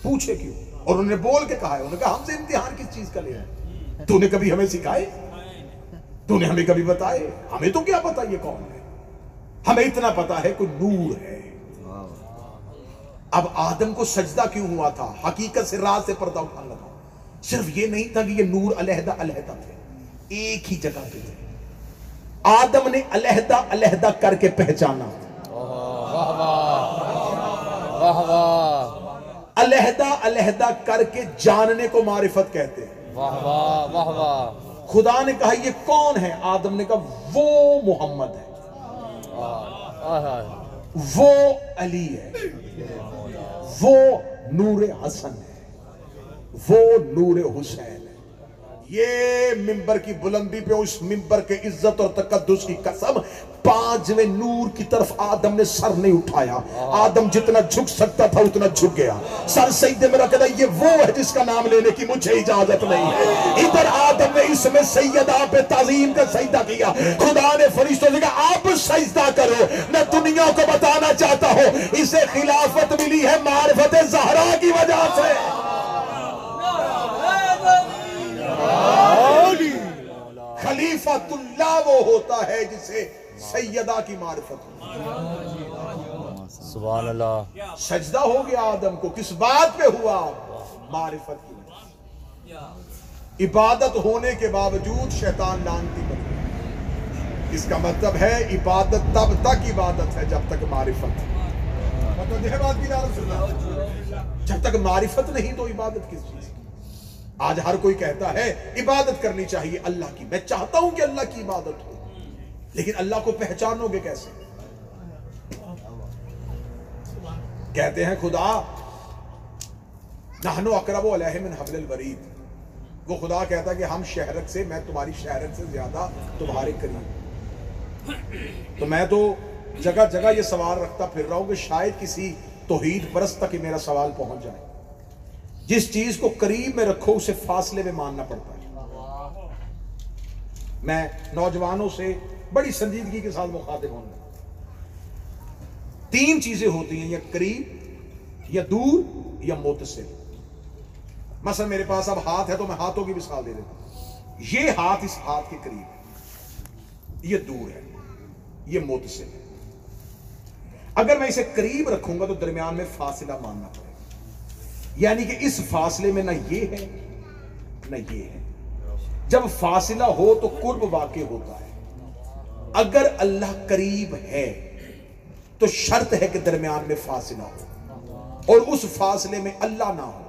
پوچھے کیوں؟ اور انہوں نے بول کے کہا ہے، انہوں نے کہا، ہم سے امتحان کس چیز کا لے رہے ہیں تو نے کبھی ہمیں سکھائے؟ تو نے ہمیں کبھی بتائے؟ ہمیں تو کیا بتائیے کون ہے؟ ہمیں اتنا پتا ہے کہ نور ہے۔ اب آدم کو سجدہ کیوں ہوا تھا؟ حقیقت سے راز سے پردہ اٹھانا تھا۔ صرف یہ نہیں تھا کہ یہ نور علیحدہ علیحدہ تھے۔ ایک ہی جگہ پہ تھے۔ آدم نے علیحدہ علیحدہ کر کے پہچانا۔ علیحدہ علیحدہ کر کے جاننے کو معرفت کہتے ہیں۔ خدا نے کہا یہ کون ہے؟ آدم نے کہا وہ محمد ہے۔ وہ علی ہے۔ وہ نور حسن ہے۔ وہ نور حسین۔ یہ ممبر کی بلندی پہ اس ممبر کے عزت اور تقدس کی قسم پانچویں نور کی طرف آدم نے سر نہیں اٹھایا۔ آدم جتنا جھک سکتا تھا اتنا جھک گیا۔ سر سیدے میں رکھنا یہ وہ ہے جس کا نام لینے کی مجھے اجازت نہیں ہے۔ ادھر آدم نے اس میں سیدہ پہ تعظیم کا سجدہ کیا۔ خدا نے فرشتوں سے کہا آپ سجدہ کرو۔ میں دنیا کو بتانا چاہتا ہوں اسے خلافت ملی ہے معرفت زہرا کی وجہ سے۔ خلیفت اللہ وہ ہوتا ہے جسے سیدہ کی معرفت ہو سبحان اللہ۔ سجدہ ہو گیا آدم کو کس بات پہ ہوا؟ معرفت کی عبادت ہونے کے باوجود شیطان لانتی بن اس کا مطلب ہے عبادت تب تک عبادت ہے جب تک معرفت مطلب جب تک معرفت نہیں تو عبادت کس چیز آج ہر کوئی کہتا ہے، عبادت کرنی چاہیے اللہ کی۔ میں چاہتا ہوں کہ اللہ کی عبادت ہو۔ لیکن اللہ کو پہچانو گے کیسے؟ کہتے ہیں، خدا، نحنو اقرب علیہ من حبل الورید۔ وہ خدا کہتا ہے کہ ہم شہرت سے، میں تمہاری شہرت سے زیادہ تمہارے قریب تو میں تو جگہ جگہ یہ سوال رکھتا پھر رہا ہوں کہ شاید کسی توحید پرست تک ہی میرا سوال پہنچ جائے۔ جس چیز کو قریب میں رکھو، اسے فاصلے میں ماننا پڑتا ہے۔ میں نوجوانوں سے بڑی سنجیدگی کے ساتھ مخاطب ہوں۔ گا تین چیزیں ہوتی ہیں، یا قریب، یا دور، یا متصل۔ مثلا میرے پاس اب ہاتھ ہے تو میں ہاتھوں کی مثال دے دیتا ہوں۔ یہ ہاتھ اس ہاتھ کے قریب ہے۔ یہ دور ہے، یہ متصل ہے۔ اگر میں اسے قریب رکھوں گا تو درمیان میں فاصلہ ماننا پڑے یعنی کہ اس فاصلے میں نہ یہ ہے، نہ یہ ہے۔ جب فاصلہ ہو تو قرب واقع ہوتا ہے۔ اگر اللہ قریب ہے تو شرط ہے کہ درمیان میں فاصلہ ہو اور اس فاصلے میں اللہ نہ ہو۔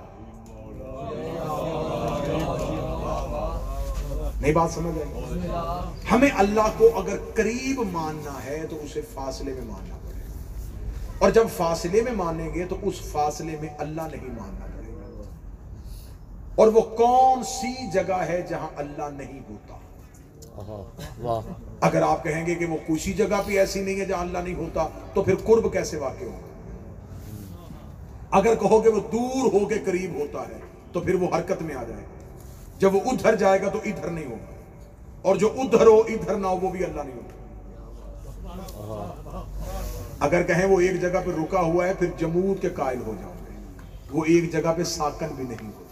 نہیں بات سمجھ آئی؟ ہمیں اللہ کو اگر قریب ماننا ہے تو اسے فاصلے میں ماننا اور جب فاصلے میں مانیں گے تو اس فاصلے میں اللہ نہیں ماننا پڑے گا۔ اور وہ کون سی جگہ ہے جہاں اللہ نہیں ہوتا؟ اگر آپ کہیں گے کہ وہ کسی جگہ پہ ایسی نہیں ہے جہاں اللہ نہیں ہوتا تو پھر قرب کیسے واقع ہوگا؟ اگر کہو کہ وہ دور ہو کے قریب ہوتا ہے تو پھر وہ حرکت میں آ جائے۔ گا جب وہ ادھر جائے گا تو ادھر نہیں ہوگا۔ اور جو ادھر ہو ادھر نہ ہو وہ بھی اللہ نہیں ہوگا اگر کہیں وہ ایک جگہ پہ رکا ہوا ہے، پھر جمود کے قائل ہو جاؤ گے۔ وہ ایک جگہ پہ ساکن بھی نہیں ہوتا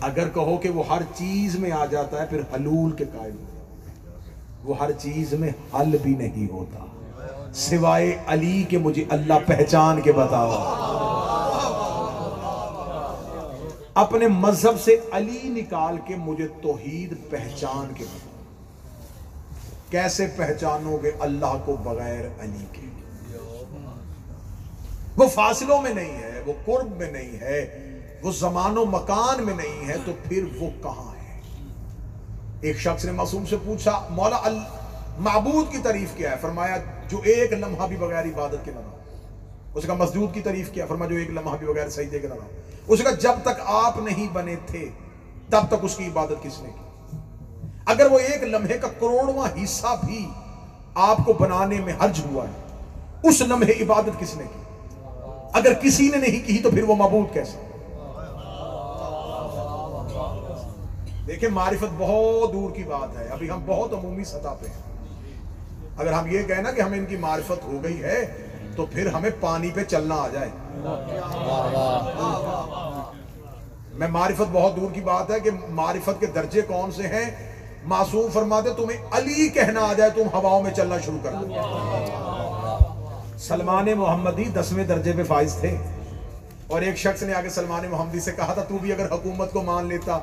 اگر کہو کہ وہ ہر چیز میں آ جاتا ہے، پھر حلول کے قائل ہو وہ ہر چیز میں حل بھی نہیں ہوتا۔ سوائے علی کے مجھے اللہ پہچان کے بتاؤ اپنے مذہب سے علی نکال کے مجھے توحید پہچان کے بتاؤ۔ کیسے پہچانو گے اللہ کو بغیر علی کے؟ وہ فاصلوں میں نہیں ہے، وہ قرب میں نہیں ہے، وہ زمان و مکان میں نہیں ہے، تو پھر وہ کہاں ہے؟ ایک شخص نے معصوم سے پوچھا، مولا معبود کی تعریف کیا ہے؟ فرمایا، جو ایک لمحہ بھی بغیر عبادت کے نہ رہا۔ اس کا مسجود کی تعریف کیا فرمایا، جو ایک لمحہ بھی بغیر سجدے کے نہ رہا۔ اس کا جب تک آپ نہیں بنے تھے، تب تک اس کی عبادت کس نے کی؟ اگر وہ ایک لمحے کا کروڑواں حصہ بھی آپ کو بنانے میں حرج ہوا ہے، اس لمحے عبادت کس نے کی؟ اگر کسی نے نہیں کی تو پھر وہ معبود کیسے؟ دیکھیں، معرفت بہت دور کی بات ہے۔ ابھی ہم بہت عمومی سطح پہ ہیں۔ اگر ہم یہ کہیں نا کہ ہمیں ان کی معرفت ہو گئی ہے، تو پھر ہمیں پانی پہ چلنا آ جائے۔ میں معرفت بہت دور کی بات ہے کہ معرفت کے درجے کون سے ہیں؟ معصوم فرماتے، تمہیں علی کہنا آ جائے، تم ہواؤں میں چلنا شروع کر دو۔ سلمان محمدی دسویں درجے پہ فائز تھے۔ اور ایک شخص نے آگے سلمان محمدی سے کہا تھا، تو بھی اگر حکومت کو مان لیتا،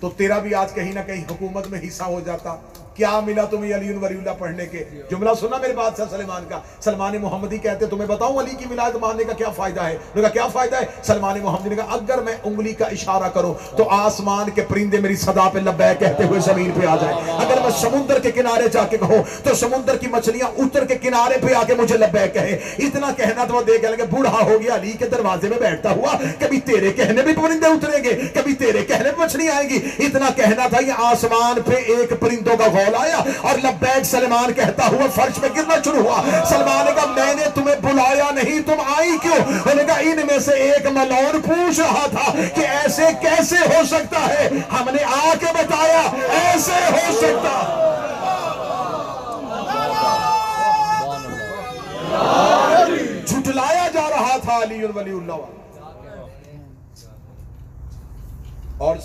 تو تیرا بھی آج کہیں نہ کہیں حکومت میں حصہ ہو جاتا۔ کیا ملا تمہیں علی ولی اللہ پڑھنے کے؟ جملہ سنا میرے بات سے سلمان کا۔ سلمان محمدی کہتے تمہیں بتاؤں علی کی ولایت ماننے کا کیا فائدہ ہے؟ نے کہا، کیا فائدہ ہے؟ سلمان محمدی نے کہا، اگر میں انگلی کا اشارہ کروں تو آسمان کے پرندے میری صدا پہ لبے کہتے ہوئے زمین پہ آ جائیں۔ اگر میں سمندر کے کنارے جا کے کہوں تو سمندر کی مچھلیاں اتر کے کنارے پہ آ کے مجھے لبے کہے اتنا کہنا تو وہ دیکھ لگے بوڑھا ہو گیا، علی کے دروازے میں بیٹھتا ہوا، کبھی تیرے کہنے بھی پرندے اتریں گے، کبھی تیرے کہنے بھی مچھلی آئیں گی۔ اتنا کہنا تھا، یہ آسمان پہ ایک پرندوں کا غول آیا اور لبیک سلمان کہتا ہوا فرش میں گرنا شروع ہوا۔ سلمان نے کہا، میں نے تمہیں بلایا نہیں، تم آئی کیوں؟ انہوں نے کہا، ان میں سے ایک ملون پوچھ رہا تھا کہ ایسے کیسے ہو سکتا ہے؟ ہم نے آ کے بتایا، ایسے ہو سکتا۔ جھٹلایا جا رہا تھا علی ولی اللہ اور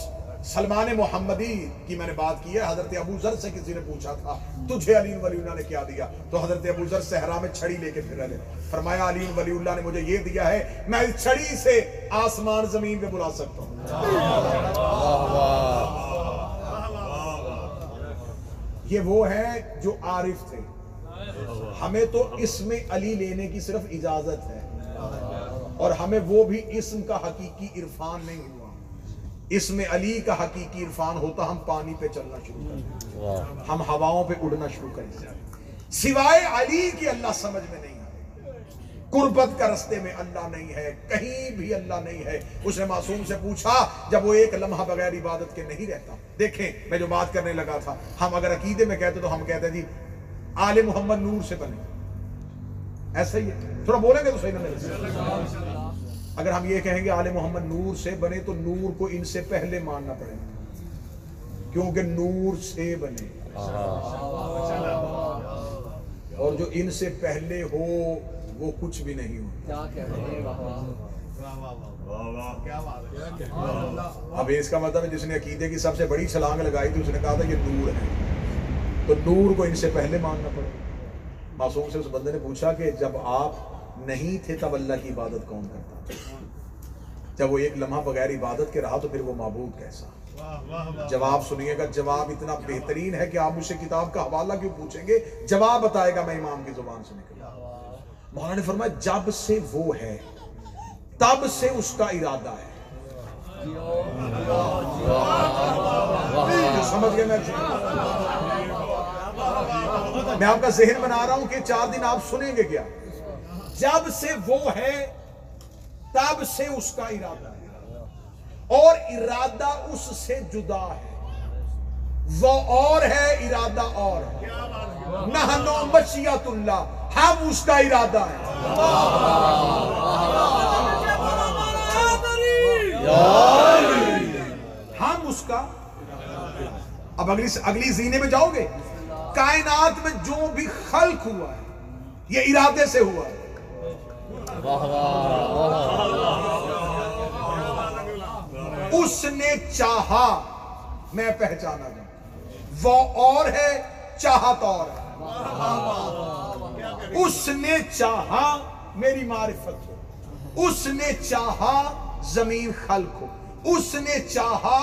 سلمان محمدی کی میں نے بات کی ہے، حضرت ابو ذر سے کسی نے پوچھا تھا، تجھے علی ولی اللہ نے کیا دیا؟ تو حضرت ابو ذر صحرا میں چھڑی لے کے پھر رہے۔ فرمایا، علی ولی اللہ نے مجھے یہ دیا ہے، میں اس چھڑی سے آسمان زمین پہ بلا سکتا ہوں۔ یہ وہ ہے جو عارف تھے۔ ہمیں تو اسم علی لینے کی صرف اجازت ہے۔ اور ہمیں وہ بھی اسم کا حقیقی عرفان نہیں۔ اس میں علی کا حقیقی عرفان ہوتا ہم پانی پہ چلنا شروع کر دیں واہ۔ ہم ہواؤں پہ اڑنا شروع کر دیں سوائے علی کی اللہ سمجھ میں نہیں قربت کا رستے میں اللہ نہیں ہے کہیں بھی اللہ نہیں ہے۔ اس نے معصوم سے پوچھا جب وہ ایک لمحہ بغیر عبادت کے نہیں رہتا۔ دیکھیں میں جو بات کرنے لگا تھا ہم اگر عقیدے میں کہتے تو ہم کہتے جی آل محمد نور سے بنے۔ ایسا ہی ہے۔ تھوڑا بولیں گے تو صحیح نہ اگر ہم یہ کہیں گے آل محمد نور سے بنے تو نور کو ان سے پہلے ماننا پڑے گا۔ کیونکہ نور سے بنے۔ اور جو ان سے پہلے ہو وہ کچھ بھی نہیں ہو۔ اب اس کا مطلب ہے جس نے عقیدے کی سب سے بڑی چھلانگ لگائی تھی اس نے کہا تھا یہ نور ہے۔ تو نور کو ان سے پہلے ماننا پڑے۔ معصوم سے اس بندے نے پوچھا کہ جب آپ نہیں تھے تب اللہ کی عبادت کون کرتا جب وہ ایک لمحہ بغیر عبادت کے رہا تو پھر وہ معبود کیسا؟ جواب سنیے گا جواب اتنا بہترین ہے کہ آپ مجھ سے کتاب کا حوالہ کیوں پوچھیں گے؟ جواب بتائے گا میں امام کی زبان سے نکلا مولانا نے فرمایا جب سے وہ ہے تب سے اس کا ارادہ ہے۔ سمجھ گئے میں؟ میں آپ کا ذہن بنا رہا ہوں کہ چار دن آپ سنیں گے کیا؟ جب سے وہ ہے، تب سے اس کا ارادہ ہے۔ اور ارادہ اس سے جدا ہے۔ وہ اور ہے، ارادہ اور ہے۔ نحنو مشیت اللہ، ہم اس کا ارادہ ہے ہم اس کا اب اگلی اگلی زینے میں جاؤ گے۔ کائنات میں جو بھی خلق ہوا ہے، یہ ارادے سے ہوا ہے۔ اس نے چاہا میں پہچانا جاؤں وہ اور ہے چاہت اور ہے اس نے چاہا میری معرفت ہو اس نے چاہا زمین خلق ہو اس نے چاہا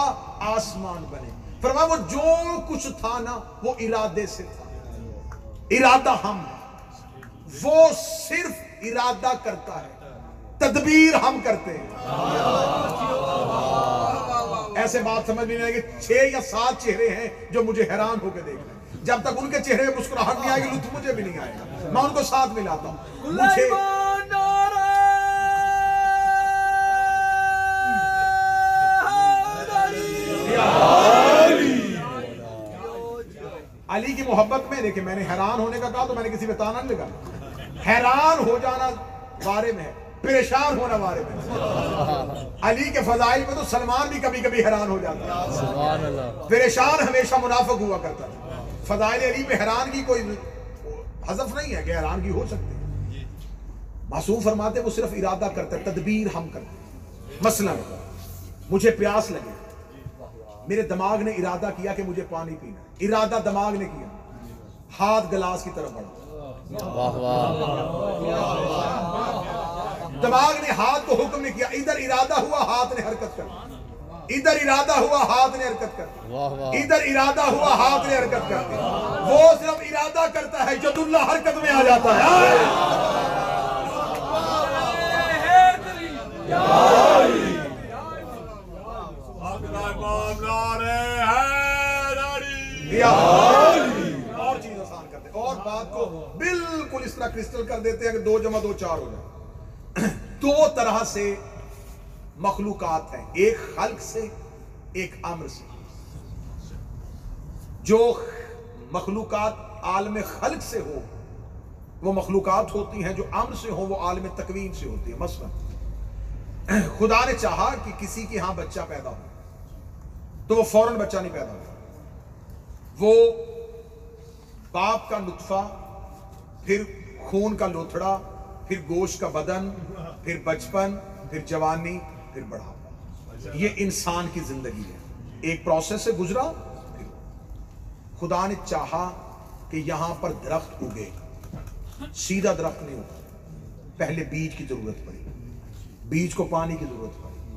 آسمان بنے فرمایا وہ جو کچھ تھا نا وہ ارادے سے تھا ارادہ ہم وہ صرف ارادہ کرتا ہے۔ تدبیر ہم کرتے ہیں۔ ایسے بات سمجھ میں نہیں آئے گی چھ یا سات چہرے ہیں جو مجھے حیران ہو کے دیکھ رہے ہیں۔ جب تک ان کے چہرے میں مسکراہٹ نہیں آئے گی لطف مجھے بھی نہیں آئے گا۔ میں ان کو ساتھ ملاتا ہوں۔ مجھے علی کی محبت میں دیکھیں میں نے حیران ہونے کا کہا تو میں نے کسی پہ تانا نہیں لگا۔ حیران ہو جانا بارے میں ہے پریشان ہونا بارے میں۔ علی کے فضائل میں تو سلمان بھی کبھی کبھی حیران ہو جاتا۔ پریشان ہمیشہ منافق ہوا کرتا۔ تھا فضائل علی پہ حیران کی کوئی حذف نہیں ہے کہ حیران کی ہو سکتی معصوم فرماتے وہ صرف ارادہ کرتا ہے تدبیر ہم کرتے۔ ہیں مثلا مجھے پیاس لگے میرے دماغ نے ارادہ کیا کہ مجھے پانی پینا ہے۔ ارادہ دماغ نے کیا۔ ہاتھ گلاس کی طرف بڑھا۔ واہ واہ دماغ نے ہاتھ کو حکم نہیں کیا ادھر ارادہ ہوا ہاتھ نے حرکت کر ادھر ارادہ ہوا ہاتھ نے حرکت کر واہ واہ ادھر ارادہ ہوا ہاتھ نے حرکت کر دی۔ وہ صرف ارادہ کرتا ہے جد اللہ حرکت میں آ جاتا ہے۔ دیا اور چیز آسان کرتے اور بات کو بالکل اس طرح کرسٹل کر دیتے ہیں کہ دو جمع دو چار ہو جائے۔ *clears throat* دو طرح سے مخلوقات ہیں۔ ایک خلق سے، ایک امر سے۔ جو مخلوقات عالم خلق سے ہو، وہ مخلوقات ہوتی ہیں، جو امر سے ہو وہ عالم تکوین سے ہوتی ہے مثلا، *clears throat* خدا نے چاہا کہ کسی کے ہاں بچہ پیدا ہو، تو وہ فوراً بچہ نہیں پیدا ہو۔ وہ باپ کا نطفہ پھر خون کا لوتھڑا، پھر گوشت کا بدن، پھر بچپن، پھر جوانی، پھر بڑھاپا۔ یہ انسان کی زندگی ہے۔ ایک پروسیس سے گزرا، پھر خدا نے چاہا کہ یہاں پر درخت اگے۔ سیدھا درخت نہیں ہوگا۔ پہلے بیج کی ضرورت پڑی۔ بیج کو پانی کی ضرورت پڑی۔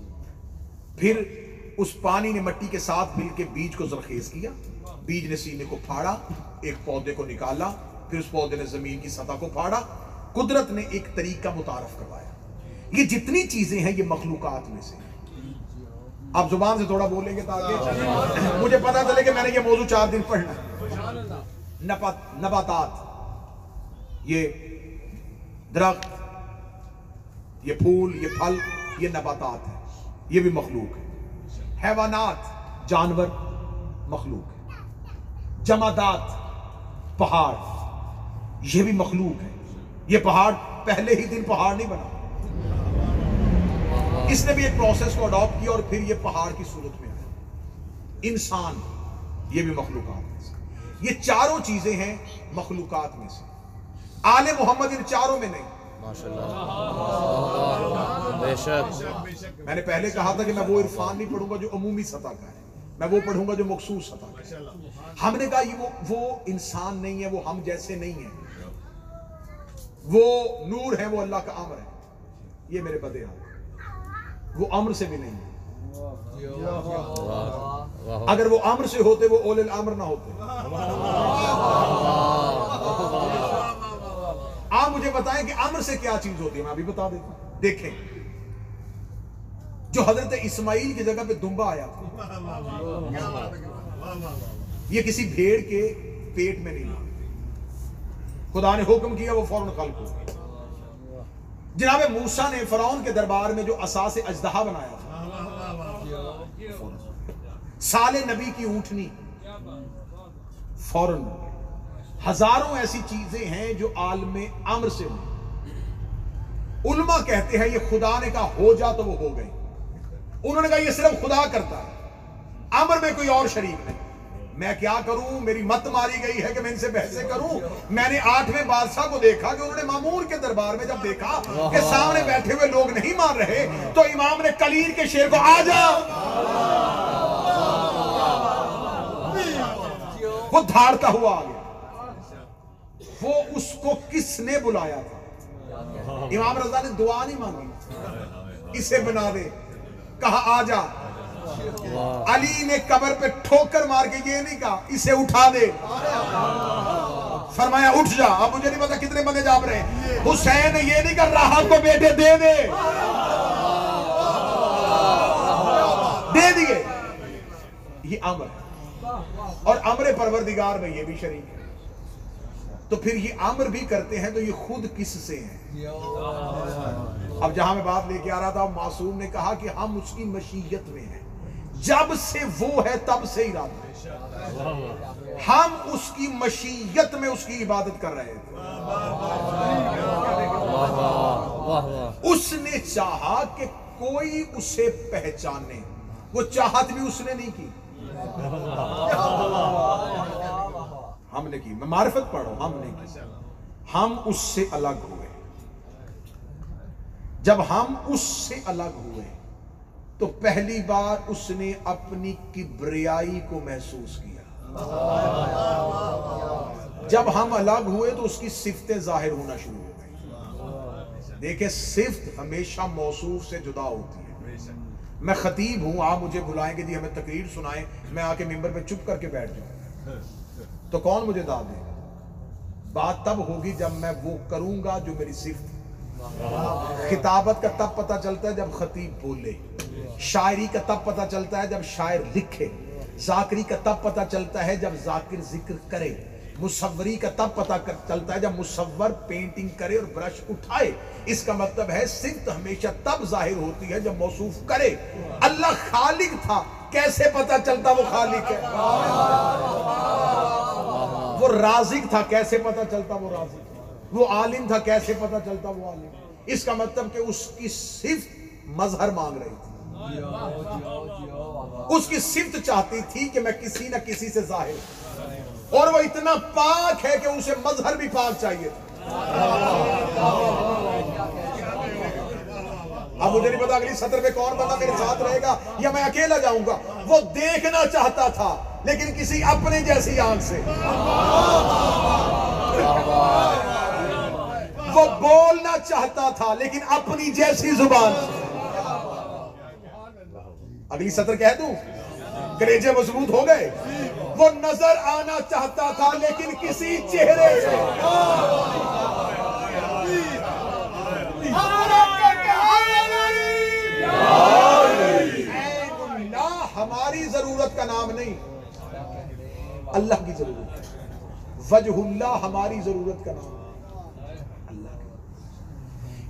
پھر اس پانی نے مٹی کے ساتھ مل کے بیج کو زرخیز کیا۔ بیج نے سینے کو پھاڑا، ایک پودے کو نکالا۔ پھر اس پودے نے زمین کی سطح کو پھاڑا۔ قدرت نے ایک طریقہ متعارف کروایا۔ یہ جتنی چیزیں ہیں، یہ مخلوقات میں سے۔ آپ زبان سے تھوڑا بولیں گے تاکہ مجھے پتا چلے کہ میں نے یہ موضوع چار دن پڑھنا نباتات۔ یہ درخت، یہ پھول، یہ پھل، یہ نباتات ہے یہ بھی مخلوق ہے حیوانات، جانور مخلوق ہے جمادات، پہاڑ۔ یہ بھی مخلوق ہے۔ یہ پہاڑ پہلے ہی دن پہاڑ نہیں بنا۔ اس نے بھی ایک پروسیس کو اڈاپٹ کیا اور پھر یہ پہاڑ کی صورت میں آیا۔ انسان یہ بھی مخلوقات میں سے۔ یہ چاروں چیزیں ہیں مخلوقات میں سے۔ آل محمد ان چاروں میں نہیں۔ ماشاءاللہ۔ بے شک میں نے پہلے کہا تھا کہ میں وہ عرفان نہیں پڑھوں گا جو عمومی سطح کا ہے۔ میں وہ پڑھوں گا جو مخصوص سطح کا ہے۔ ہم نے کہا یہ وہ انسان نہیں ہے وہ ہم جیسے نہیں ہیں۔ وہ نور ہے، وہ اللہ کا امر ہے۔ یہ میرے بدے ہیں۔ وہ امر سے بھی نہیں ہے۔ اگر وہ امر سے ہوتے، وہ اول الامر نہ ہوتے۔ آپ مجھے بتائیں کہ امر سے کیا چیز ہوتی ہے؟ میں ابھی بتا دیتا ہوں۔ دیکھیں۔ جو حضرت اسماعیل کی جگہ پہ دمبا آیا تھا۔ یہ کسی بھیڑ کے پیٹ میں نہیں۔ خدا نے حکم کیا، وہ فوراً خلق ہو گیا جناب موسیٰ نے فرعون کے دربار میں جو اساس اجدہا بنایا تھا، سال نبی کی اونٹنی، فوراً ہزاروں ایسی چیزیں ہیں جو عالم امر سے ہوئی۔ علماء کہتے ہیں، یہ خدا نے کہا، ہو جا تو وہ ہو گئی انہوں نے کہا، یہ صرف خدا کرتا ہے، امر میں کوئی اور شریک نہیں۔ میں کیا کروں؟ میری مت ماری گئی ہے کہ میں ان سے بحثیں کروں۔ میں نے آٹھویں بادشاہ کو دیکھا کہ انہوں نے مامون کے دربار میں جب دیکھا کہ سامنے بیٹھے ہوئے لوگ نہیں مان رہے تو امام نے کلیر کے شیر کو آ جا۔ وہ دھاڑتا ہوا آ گیا وہ اس کو کس نے بلایا تھا؟ امام رضا نے دعا نہیں مانگی۔ اسے بنا دے۔ کہا آ جا۔ علی نے قبر پہ ٹھوکر مار کے یہ نہیں کہا اسے اٹھا دے۔ فرمایا اٹھ جا۔ اب مجھے نہیں پتا کتنے بندے جاب رہے ہیں۔ حسین نے یہ نہیں کہا راہ کو بیٹے دے دے۔ دے دیے۔ یہ امر ہے۔ اور امر پروردگار میں یہ بھی شریک ہے۔ تو پھر یہ امر بھی کرتے ہیں تو یہ خود کس سے ہیں؟ اب جہاں میں بات لے کے آ رہا تھا معصوم نے کہا کہ ہم اس کی مشیت میں ہیں۔ جب سے وہ ہے تب سے ارادہ ہم اس کی مشیت میں اس کی عبادت کر رہے تھے۔ اس نے چاہا کہ کوئی اسے پہچانے۔ وہ چاہت بھی اس نے نہیں کی۔ ہم نے کی۔ میں معرفت پڑھو۔ ہم نے کی۔ ہم اس سے الگ ہوئے۔ جب ہم اس سے الگ ہوئے تو پہلی بار اس نے اپنی کبریائی کو محسوس کیا۔ جب ہم الگ ہوئے تو اس کی صفتیں ظاہر ہونا شروع ہو گئی دیکھیں، صفت ہمیشہ موصوف سے جدا ہوتی ہے۔ میں خطیب ہوں، آپ مجھے بلائیں گے جی ہمیں تقریر سنائیں، میں آ کے ممبر پہ چپ کر کے بیٹھ جاؤں۔ تو کون مجھے داد دے گا؟ بات تب ہوگی جب میں وہ کروں گا جو میری صفت خطابت کا تب پتہ چلتا ہے جب خطیب بولے، شاعری کا تب پتہ چلتا ہے جب شاعر لکھے، ذاکری کا تب پتہ چلتا ہے جب ذاکر ذکر کرے، مصوری کا تب پتہ چلتا ہے جب مصور پینٹنگ کرے اور برش اٹھائے۔ اس کا مطلب ہے صفت ہمیشہ تب ظاہر ہوتی ہے جب موصوف کرے۔ اللہ خالق تھا، کیسے پتہ چلتا وہ خالق ہے؟ وہ رازق تھا، کیسے پتہ چلتا وہ رازق؟ وہ عالم تھا، کیسے پتہ چلتا وہ عالم؟ اس کا مطلب کہ اس کی صفت مظہر مانگ رہی تھی۔ اس کی صفت چاہتی تھی کہ میں کسی نہ کسی سے ظاہر اور وہ اتنا پاک ہے کہ اسے مظہر بھی پاک چاہیے تھا۔ اب مجھے نہیں پتا اگلی سطر میں کون بندہ میرے ساتھ رہے گا یا میں اکیلا جاؤں گا۔ وہ دیکھنا چاہتا تھا، لیکن کسی اپنے جیسی آنکھ سے۔ وہ بولنا چاہتا تھا، لیکن اپنی جیسی زبان۔ اگلی سطر کہہ دوں، کریجے مضبوط ہو گئے۔ وہ نظر آنا چاہتا تھا، لیکن کسی چہرے سے۔ ہماری ضرورت کا نام نہیں۔ اللہ کی ضرورت۔ وجہ اللہ، ہماری ضرورت کا نام۔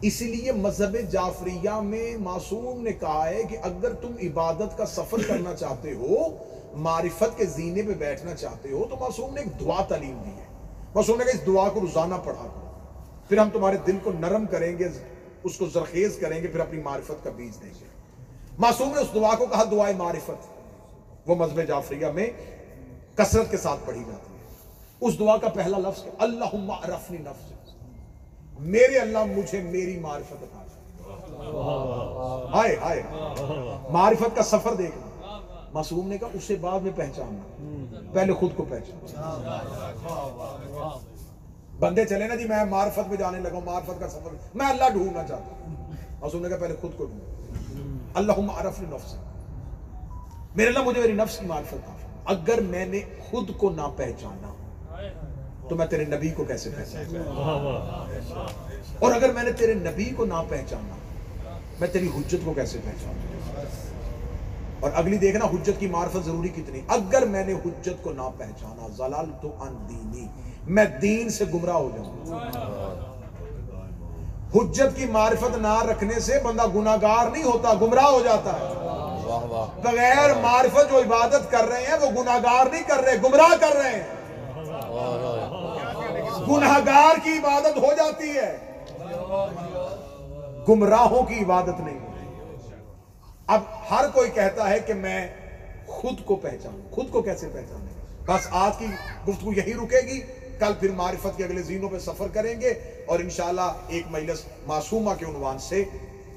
اسی لیے مذہب جعفریہ میں معصوم نے کہا ہے کہ اگر تم عبادت کا سفر کرنا چاہتے ہو، معرفت کے زینے پہ بیٹھنا چاہتے ہو، تو معصوم نے ایک دعا تعلیم دی ہے۔ معصوم نے کہا، اس دعا کو روزانہ پڑھا کرو۔ پھر ہم تمہارے دل کو نرم کریں گے، اس کو زرخیز کریں گے، پھر اپنی معرفت کا بیج دیں گے۔ معصوم نے اس دعا کو کہا، دعائے معرفت۔ وہ مذہب جعفریہ میں کثرت کے ساتھ پڑھی جاتی ہے۔ اس دعا کا پہلا لفظ کہ اللہم عرفنی نفس میرے اللہ مجھے میری معرفت عطا ہائے ہائے۔ معرفت کا سفر دیکھنا معصوم نے کہا، اسے بعد میں پہچاننا۔ پہلے خود کو پہچاننا بندے چلے نا جی میں معرفت میں جانے لگا معرفت کا سفر۔ میں اللہ ڈھونڈنا چاہتا ہوں۔ معصوم نے کہا، پہلے خود کو ڈھونڈ۔ اللہم عرفنی نفس میرے اللہ مجھے میری نفس کی معرفت عطا اگر میں نے خود کو نہ پہچانا تو میں تیرے نبی کو کیسے پہچانا اور اگر میں نے تیرے نبی کو نہ پہچانا میں تیری حجت کو کیسے پہچانا اور اگلی دیکھنا حجت کی معرفت ضروری کتنی؟ اگر میں نے حجت کو نہ پہچانا زلال تو ان دینی میں دین سے گمراہ ہو جاؤں۔ حجت کی معرفت نہ رکھنے سے بندہ گناہگار نہیں ہوتا گمراہ ہو جاتا ہے۔ واہ واہ بغیر معرفت جو عبادت کر رہے ہیں وہ گناہگار نہیں کر رہے گمراہ کر رہے ہیں۔ گناہگار کی عبادت ہو جاتی ہے۔ گمراہوں کی عبادت نہیں ہوتی۔ اب ہر کوئی کہتا ہے کہ میں خود کو پہچانوں، خود کو کیسے پہچانے بس آج کی گفتگو یہی رکے گی۔ کل پھر معرفت کے اگلے زینوں پہ سفر کریں گے اور انشاءاللہ ایک مجلس معصومہ کے عنوان سے،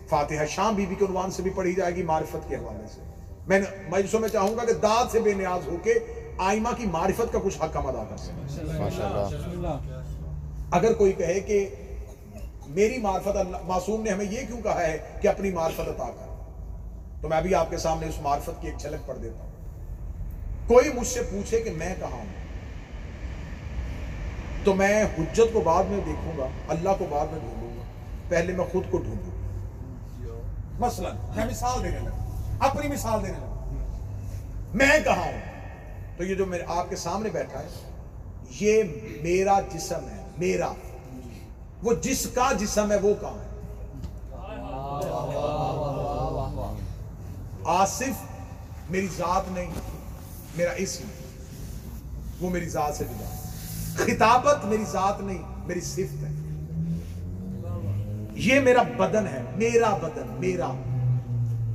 فاتحہ شام بی بی کے عنوان سے بھی پڑھی جائے گی معرفت کے حوالے سے۔ میں مجلسوں میں چاہوں گا کہ داد سے بے نیاز ہو کے آئمہ کی معرفت کا کچھ حق ہم ادا کر سکیں۔ اگر کوئی کہے کہ میری معرفت اللہ معصوم نے ہمیں یہ کیوں کہا ہے کہ اپنی معرفت عطا کر۔ تو میں بھی آپ کے سامنے اس معرفت کی ایک جھلک پڑھ دیتا ہوں۔ کوئی مجھ سے پوچھے کہ میں کہاں ہوں؟ تو میں حجت کو بعد میں دیکھوں گا، اللہ کو بعد میں ڈھونڈوں گا۔ پہلے میں خود کو ڈھونڈوں۔ گا مثلا، میں مثال دینے لگا۔ اپنی مثال دینے لگا۔ میں کہاں ہوں؟ تو یہ جو میرے آپ کے سامنے بیٹھا ہے، یہ میرا جسم ہے۔ میرا۔ وہ جس کا جسم ہے وہ کہاں ہے۔ آصف میری ذات نہیں، میرا اسم۔ وہ میری ذات سے جدا۔ خطابت میری ذات نہیں، میری صفت ہے۔ یہ میرا بدن ہے، میرا بدن، میرا۔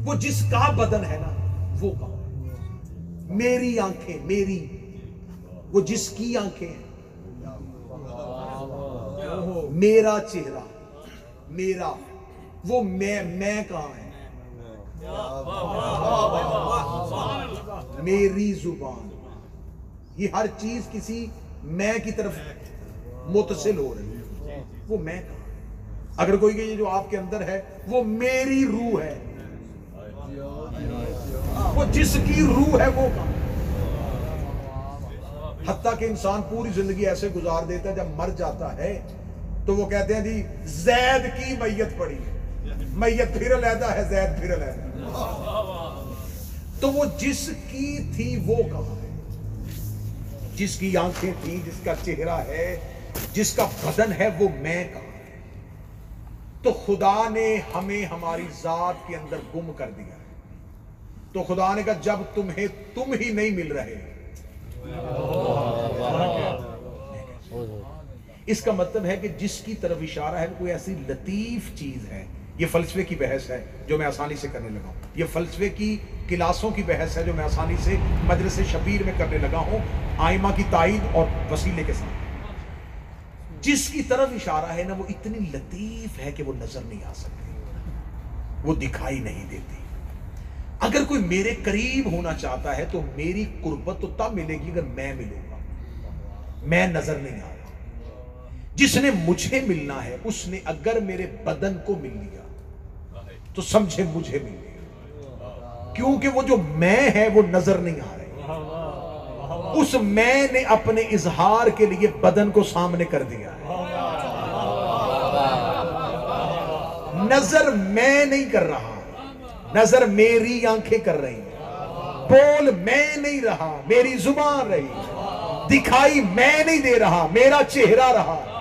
وہ جس کا بدن ہے نا، وہ کہاں ہے۔ میری آنکھیں، میری۔ وہ جس کی آنکھیں ہیں۔ میرا چہرہ، میرا، وہ میں میں کہاں ہے؟ میری زبان۔ یہ ہر چیز کسی میں کی طرف متصل ہو رہی ہے۔ وہ میں کہاں اگر کوئی کہ یہ جو آپ کے اندر ہے، وہ میری روح ہے۔ وہ جس کی روح ہے، وہ کہاں حتیٰ کہ انسان پوری زندگی ایسے گزار دیتا ہے جب مر جاتا ہے تو وہ کہتے ہیں جی زید کی میت پڑی میت پھر علیحدہ ہے، زید پھر علیحدہ۔ تو وہ جس کی تھی وہ کہاں ہے۔ جس کی آنکھیں تھیں جس کا چہرہ ہے، جس کا بدن ہے، وہ میں کہاں ہے۔ تو خدا نے ہمیں ہماری ذات کے اندر گم کر دیا ہے۔ تو خدا نے کہا، جب تمہیں تم ہی نہیں مل رہے۔ اس کا مطلب ہے کہ جس کی طرف اشارہ ہے کوئی ایسی لطیف چیز ہے، یہ فلسفے کی بحث ہے جو میں آسانی سے کرنے لگا ہوں۔ یہ فلسفے کی کلاسوں کی بحث ہے جو میں آسانی سے مدرسے شبیر میں کرنے لگا ہوں آئمہ کی تائید اور وسیلے کے ساتھ۔ جس کی طرف اشارہ ہے نا، وہ اتنی لطیف ہے کہ وہ نظر نہیں آ سکتی۔ وہ دکھائی نہیں دیتی۔ اگر کوئی میرے قریب ہونا چاہتا ہے تو میری قربت تو تب ملے گی اگر میں ملوں گا۔ میں نظر نہیں آ جس نے مجھے ملنا ہے، اس نے اگر میرے بدن کو مل لیا، تو سمجھے مجھے مل لیا کیونکہ وہ جو میں ہے، وہ نظر نہیں آ رہی۔ اس میں نے اپنے اظہار کے لیے بدن کو سامنے کر دیا ہے۔ نظر میں نہیں کر رہا، نظر میری آنکھیں کر رہی ہیں۔ بول میں نہیں رہا، میری زبان رہی۔ دکھائی میں نہیں دے رہا، میرا چہرہ رہا۔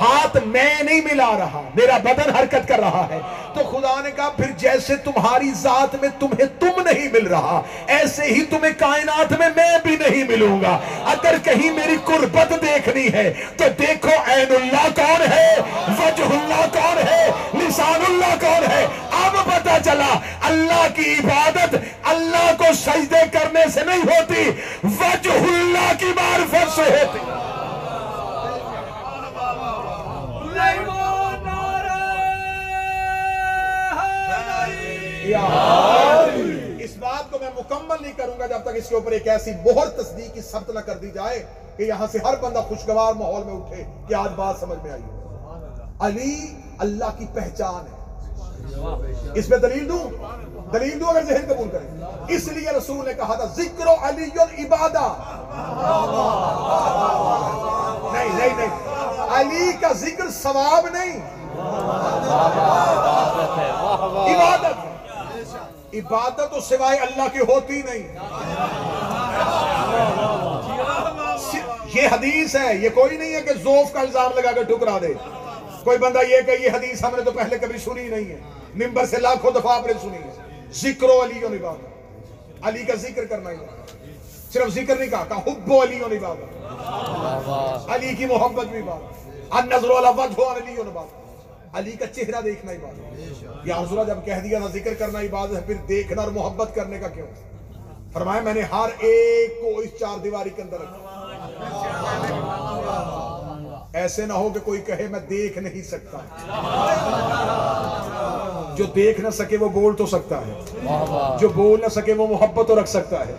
ہاتھ میں نہیں ملا رہا، میرا بدن حرکت کر رہا ہے۔ تو خدا نے کہا، پھر جیسے تمہاری ذات میں تمہیں تم نہیں مل رہا، ایسے ہی تمہیں کائنات میں میں بھی نہیں ملوں گا۔ اگر کہیں میری قربت دیکھنی ہے، تو دیکھو عین اللہ کون ہے، وجہ اللہ کون ہے، لسان اللہ کون ہے۔ اب پتا چلا، اللہ کی عبادت اللہ کو سجدے کرنے سے نہیں ہوتی، وجہ اللہ کی معرفت سے ہوتی۔ اس بات کو میں مکمل نہیں کروں گا جب تک اس کے اوپر ایک ایسی مہر تصدیق کی ثبت نہ کر دی جائے کہ یہاں سے ہر بندہ خوشگوار ماحول میں اٹھے کہ آج بات سمجھ میں آئی علی اللہ کی پہچان ہے۔ اس میں دلیل دوں؟ دلیل دوں اگر ذہن قبول کریں۔ اس لیے رسول نے کہا تھا ذکر علی عبادہ نہیں نہیں نہیں۔ علی کا ذکر ثواب نہیں۔ عبادت ہے عبادت تو سوائے اللہ کی ہوتی نہیں۔ یہ حدیث ہے یہ کوئی نہیں ہے کہ زوف کا الزام لگا کر ٹکرا دے۔ کوئی بندہ یہ کہ یہ حدیث ہم نے تو پہلے کبھی سنی نہیں ہے۔ ممبر سے لاکھوں دفعہ آپ نے سنی ہے۔ ذکر و علی و عبادت علی کا ذکر کرنا ہی صرف ذکر نہیں کہا کہا حب و علی و عبادت علی کی محبت بھی بات۔ النظر علی و عبادت علی کا چہرہ دیکھنا ہی بات یا حضرہ جب کہہ دیا تھا ذکر کرنا عبادت ہے پھر دیکھنا اور محبت کرنے کا کیوں؟ فرمایا میں نے ہر ایک کو اس چار دیواری کے اندر رکھا۔ ایسے نہ ہو کہ کوئی کہے میں دیکھ نہیں سکتا۔ جو دیکھ نہ سکے وہ بول تو سکتا ہے۔ جو بول نہ سکے وہ محبت تو رکھ سکتا ہے۔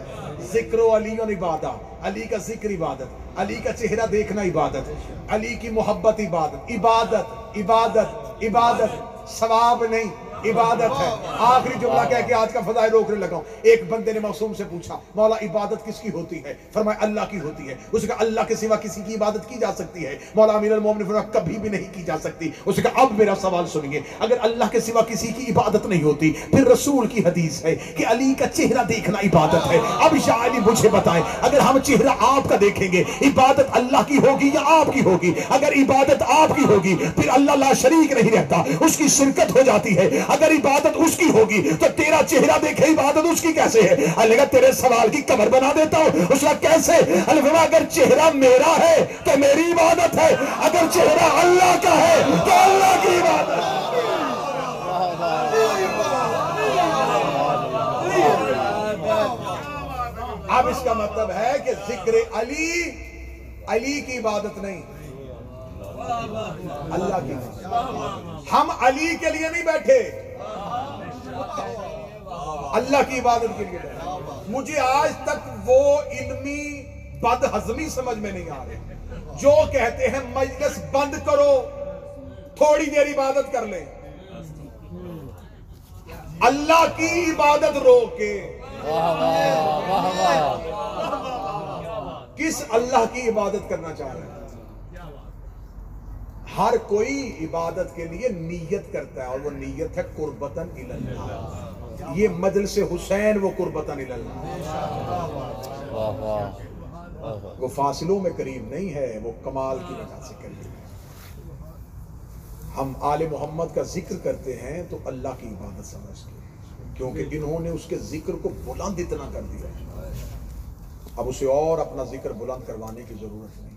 ذکر و علی و عبادت علی کا ذکر عبادت علی کا چہرہ دیکھنا عبادت علی کی محبت عبادت عبادت۔ عبادت عبادت ثواب نہیں۔ عبادت ہے۔ آخری جملہ کہہ کے آج کا فضائل روکنے لگا ہوں۔ ایک بندے نے معصوم سے پوچھا، مولا عبادت کس کی ہوتی ہے؟ فرمایا، اللہ کی ہوتی ہے۔ اس نے کہا، اللہ کے سوا کسی کی عبادت کی جا سکتی ہے۔ مولا امیر المومن نے فرمایا، کبھی بھی نہیں کی جا سکتی۔ اس نے کہا، اب میرا سوال سنیے، اگر اللہ کے سوا کسی کی عبادت نہیں ہوتی، پھر رسول کی حدیث ہے کہ علی کا چہرہ دیکھنا عبادت ہے۔ اب شاہ علی مجھے بتائیں، اگر ہم چہرہ آپ کا دیکھیں گے، عبادت اللہ کی ہوگی یا آپ کی ہوگی؟ اگر عبادت آپ کی ہوگی، پھر اللہ لا شریک نہیں رہتا، اس کی شرکت ہو جاتی ہے۔ اگر عبادت اس کی ہوگی تو تیرا چہرہ دیکھے عبادت اس کی کیسے ہے؟ اللہ کہا تیرے سوال کی کمر بنا دیتا ہوں۔ اس کا کیسے؟ اللہ اگر چہرہ میرا ہے تو میری عبادت ہے۔ اگر چہرہ اللہ کا ہے تو اللہ کی عبادت اب اس کا مطلب ہے کہ ذکر علی علی کی عبادت نہیں۔ اللہ کی ہم علی کے لیے نہیں بیٹھے۔ اللہ کی عبادت کے لیے مجھے آج تک وہ علمی بد ہضمی سمجھ میں نہیں آ رہے۔ جو کہتے ہیں، مجلس بند کرو، تھوڑی دیر عبادت کر لیں۔ اللہ کی عبادت روک کے۔ کس اللہ کی عبادت کرنا چاہ رہے ہیں؟ ہر کوئی عبادت کے لیے نیت کرتا ہے اور وہ نیت ہے قربتن اللہ۔ یہ مجلس حسین وہ قربتن اللہ۔ وہ فاصلوں میں قریب نہیں ہے، وہ کمال کی وجہ سے قریب ہے۔ ہم آل محمد کا ذکر کرتے ہیں تو اللہ کی عبادت سمجھ کے، کیونکہ انہوں نے اس کے ذکر کو بلند اتنا کر دیا اب اسے اور اپنا ذکر بلند کروانے کی ضرورت نہیں۔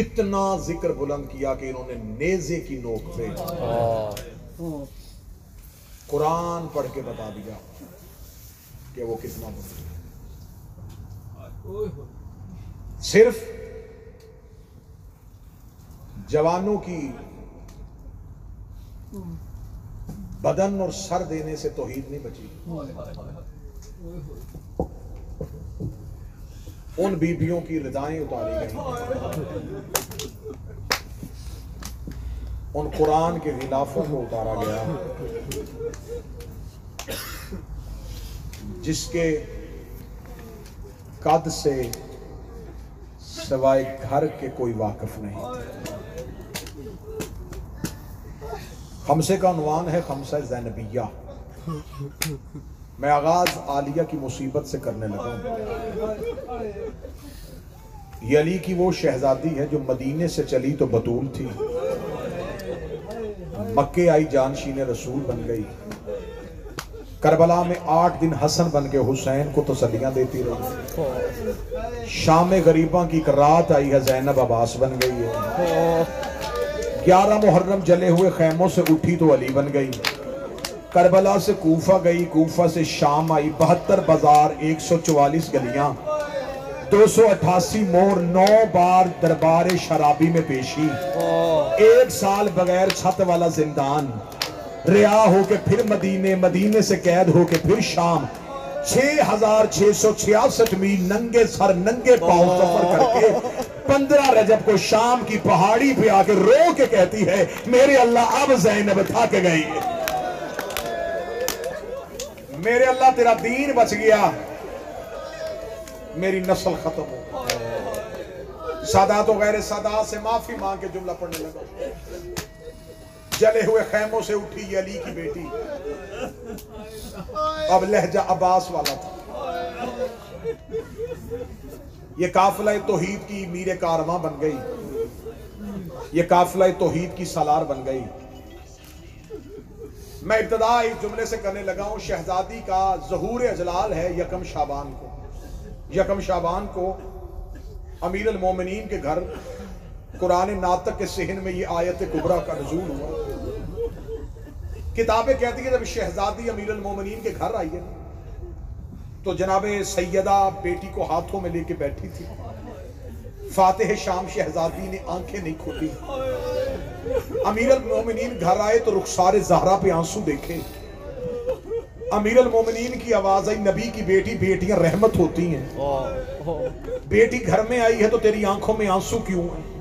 اتنا ذکر بلند کیا کہ انہوں نے نیزے کی نوک پہ قرآن پڑھ کے بتا دیا کہ وہ کتنا بلند ہے۔ صرف جوانوں کی بدن اور سر دینے سے توحید نہیں بچی۔ ان بیبیوں کی ردائیں اتاری گئی ان قرآن کے غلافوں کو اتارا گیا۔ جس کے قد سے سوائے گھر کے کوئی واقف نہیں۔ خمسے کا عنوان ہے خمسہ زینبیہ۔ میں آغاز عالیہ کی مصیبت سے کرنے لگا ہوں۔ یہ علی کی وہ شہزادی ہے جو مدینے سے چلی تو بطول تھی۔ مکے آئی جانشین رسول بن گئی۔ کربلا میں آٹھ دن حسن بن کے حسین کو تسلیاں دیتی رہی۔ شام غریباں کی ایک رات آئی ہے زینب عباس بن گئی ہے۔ گیارہ محرم جلے ہوئے خیموں سے اٹھی تو علی بن گئی۔ کربلا سے کوفہ گئی، کوفہ سے شام آئی، بہتر بازار، ایک سو چوالیس گلیاں، دو سو اٹھاسی مور، نو بار دربار شرابی میں پیشی، ایک سال بغیر چھت والا زندان، ریا ہو کے پھر مدینے مدینے سے قید ہو کے پھر شام، چھ ہزار چھ سو چھیاسٹھ میل ننگے سر، ننگے پاؤں سفر کر کے، پندرہ رجب کو شام کی پہاڑی پہ آ کے رو کے کہتی ہے، میرے اللہ اب زینب تھک گئی۔ میرے اللہ تیرا دین بچ گیا۔ میری نسل ختم ہو۔ سادات و غیر سادات سے معافی مانگ کے جملہ پڑھنے لگا۔ جلے ہوئے خیموں سے اٹھی یہ علی کی بیٹی۔ اب لہجہ عباس والا تھا۔ یہ قافلہ توحید کی میر کارواں بن گئی۔ یہ قافلہ توحید کی سالار بن گئی۔ میں ابتدا اس جملے سے کرنے لگا ہوں، شہزادی کا ظہور اجلال ہے یکم شابان کو۔ یکم شابان کو امیر المومنین کے گھر، قرآن ناطق کے سہن میں یہ آیت کبرا کا نزول ہوا۔ کتابیں کہتی ہیں، جب شہزادی امیر المومنین کے گھر آئی ہے، تو جناب سیدہ بیٹی کو ہاتھوں میں لے کے بیٹھی تھی۔ فاتح شام شہزادی نے آنکھیں نہیں کھولی۔ امیر المومنین گھر آئے تو رخسار زہرا پہ آنسو دیکھے۔ امیر المومنین کی آواز آئی، نبی کی بیٹی، بیٹیاں رحمت ہوتی ہیں۔ بیٹی گھر میں آئی ہے تو تیری آنکھوں میں آنسو کیوں ہیں؟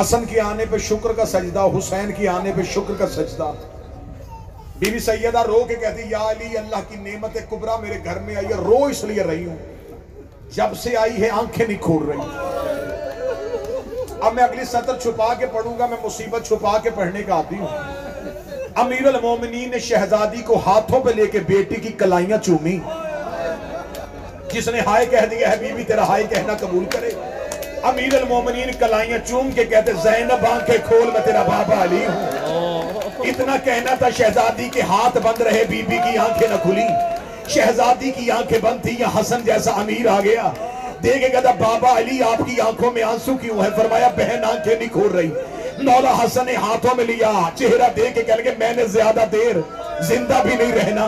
حسن کے آنے پہ شکر کا سجدہ، حسین کے آنے پہ شکر کا سجدہ۔ بی بی سیدہ رو کے کہتی، یا علی، اللہ کی نعمت کبرا میرے گھر میں آئی ہے، رو اس لیے رہی ہوں۔ جب سے آئی ہے، آنکھیں نہیں کھول رہی۔ اب میں اگلی سطر چھپا کے پڑھوں گا، میں مصیبت چھپا کے پڑھنے کا آتی ہوں۔ امیر المومنین نے شہزادی کو ہاتھوں پہ لے کے بیٹی کی کلائیاں چومی۔ جس نے ہائے کہہ دیا ہے بی بی تیرا ہائے کہنا قبول کرے۔ امیر المومنین کلائیاں چوم کے کہتے، زینب آنکھیں کھول، میں تیرا بابا علی ہوں۔ اتنا کہنا تھا شہزادی کے ہاتھ بند رہے، بی بی کی آنکھیں نہ کھلی۔ شہزادی کی آنکھیں بند تھی یا حسن جیسا امیر آ گیا۔ دیکھے کہتا بابا علی آپ کی آنکھوں میں آنسو کیوں ہے فرمایا، بہن آنکھیں نہیں کھول رہی۔ مولا حسن نے ہاتھوں میں لیا، چہرہ دیکھ کے کہہ لگے، میں نے زیادہ دیر زندہ بھی نہیں رہنا۔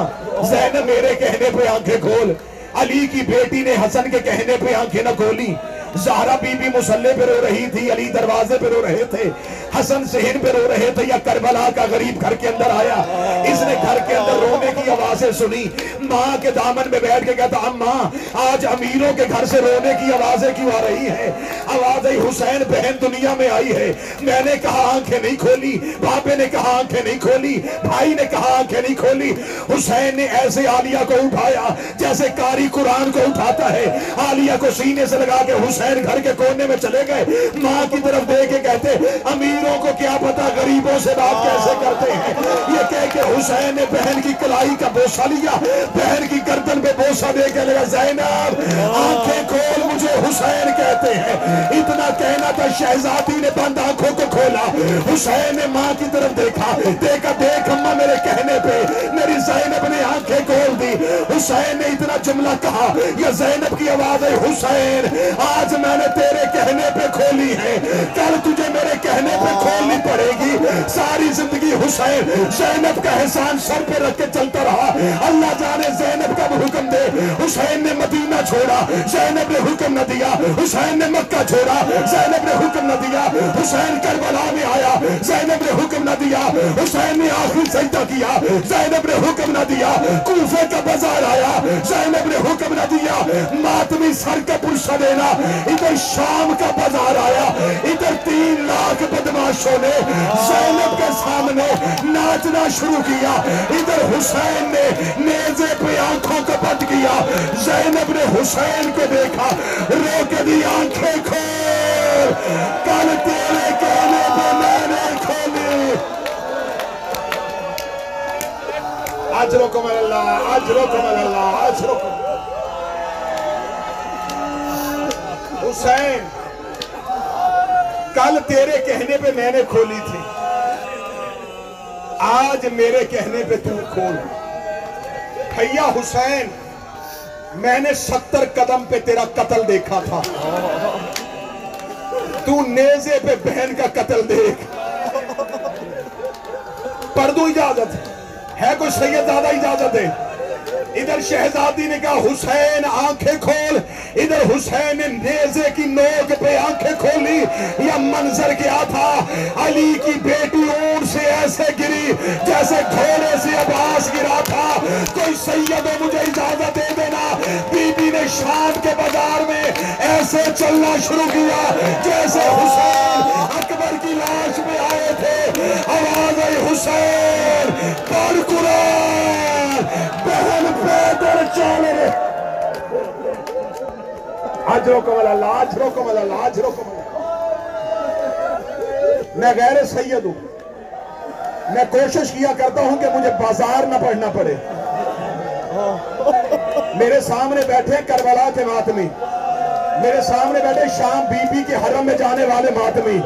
زینب میرے کہنے پہ آنکھیں کھول۔ علی کی بیٹی نے حسن کے کہنے پہ آنکھیں نہ کھولی۔ زہرہ بی بی مسلح پہ رو رہی تھی، علی دروازے پہ رو رہے تھے، حسن سہن پہ رو رہے تھے، یا کربلا کا غریب گھر کے اندر آیا۔ اس نے گھر کے اندر رونے کی آوازیں سنی۔ ماں کے دامن میں بیٹھ کے کہتا، اماں، آج امیروں کے گھر سے رونے کی آوازیں کیوں آ رہی ہیں؟ آواز آئی حسین بہن دنیا میں آئی ہے۔ میں نے کہا، آنکھیں نہیں کھولی۔ باپے نے کہا، آنکھیں نہیں کھولی۔ بھائی نے کہا، آنکھیں نہیں کھولی۔ حسین نے ایسے عالیہ کو اٹھایا جیسے کاری قرآن کو اٹھاتا ہے۔ عالیہ کو سینے سے لگا کے حسین حسین گھر کے کونے میں چلے گئے۔ ماں کی طرف دے کے کہتے امیروں کو کیا پتا غریبوں سے بات کیسے کرتے ہیں۔ یہ کہہ کے حسین نے بہن کی کلائی کا بوسا لیا۔ بہن کی گردن پہ بوسا دے کے لگا، زینب، آنکھیں کھول، مجھے حسین کہتے ہیں۔ اتنا کہنا تھا، شہزادی نے بند آنکھوں کو کھولا۔ حسین نے ماں کی طرف دیکھا۔ دیکھا، دیکھ، اماں میرے کہنے پہ، میری زینب نے آنکھیں کھول دی۔ حسین نے اتنا جملہ کہا، یا زینب کی آواز ہے، حسین، آج آج میں نے تیرے کہنے پہ کھولی ہے۔ کل تجھے میرے کہنے پہ کھولنی پڑے گی۔ ساری زندگی حسین، زینب کا احسان سر پہ رکھ کے چلتا رہا۔ اللہ جانے زینب کا حکم دے۔ حسین نے مدینہ چھوڑا۔ زینب نے حکم نہ دیا۔ حسین نے مکہ چھوڑا۔ زینب نے حکم نہ دیا۔ حسین کربلا میں آیا۔ زینب نے حکم نہ دیا۔ حسین نے آخری سجدہ کیا۔ زینب نے حکم نہ دیا۔ کوفے کا بازار آیا۔ زینب نے حکم نہ دیا۔ ماتمی سر کا پرشہ دینا ادھر شام کا بازار آیا، ادھر تین لاکھ بدماشوں نے زینب کے سامنے ناچنا شروع کیا۔ ادھر حسین نے نیزے پہ آنکھوں کو بند کیا۔ زینب نے حسین کو دیکھا رو کے دی آنکھیں کھول۔ کل تیرے کہنے پہ میں نے کھولی۔ اجرکم اللہ اجرکم اللہ اجرکم حسین، کل تیرے کہنے پہ میں نے کھولی تھی۔ آج میرے کہنے پہ تو کھول۔ بھیا حسین، میں نے ستر قدم پہ تیرا قتل دیکھا تھا۔ تو نیزے پہ بہن کا قتل دیکھ۔ پڑھ دوں اجازت ہے۔ کوئی سید زیادہ اجازت ہے؟ ادھر شہزادی نے کہا، حسین، آنکھیں کھول۔ ادھر حسین نے نیزے کی نوک پہ آنکھیں کھولی یہ منظر کیا تھا؟ علی کی بیٹی اون سے ایسے گری جیسے گھوڑے سے عباس گرا تھا۔ کوئی سیدو مجھے اجازت دے دینا۔ بی بی نے شام کے بازار میں ایسے چلنا شروع کیا، جیسے حسین اکبر کی لاش میں آئے تھے۔ آواز حسین پڑھ قرآن بہن پیدر چالے آج روکو والا لاج روکو والا لاج روکو والا میں غیر سید ہوں۔ میں کوشش کیا کرتا ہوں کہ مجھے بازار نہ پڑھنا پڑے۔ میرے سامنے بیٹھے کربلا کے ماتمی۔ میرے سامنے بیٹھے شام بی بی کے حرم میں جانے والے ماتمی۔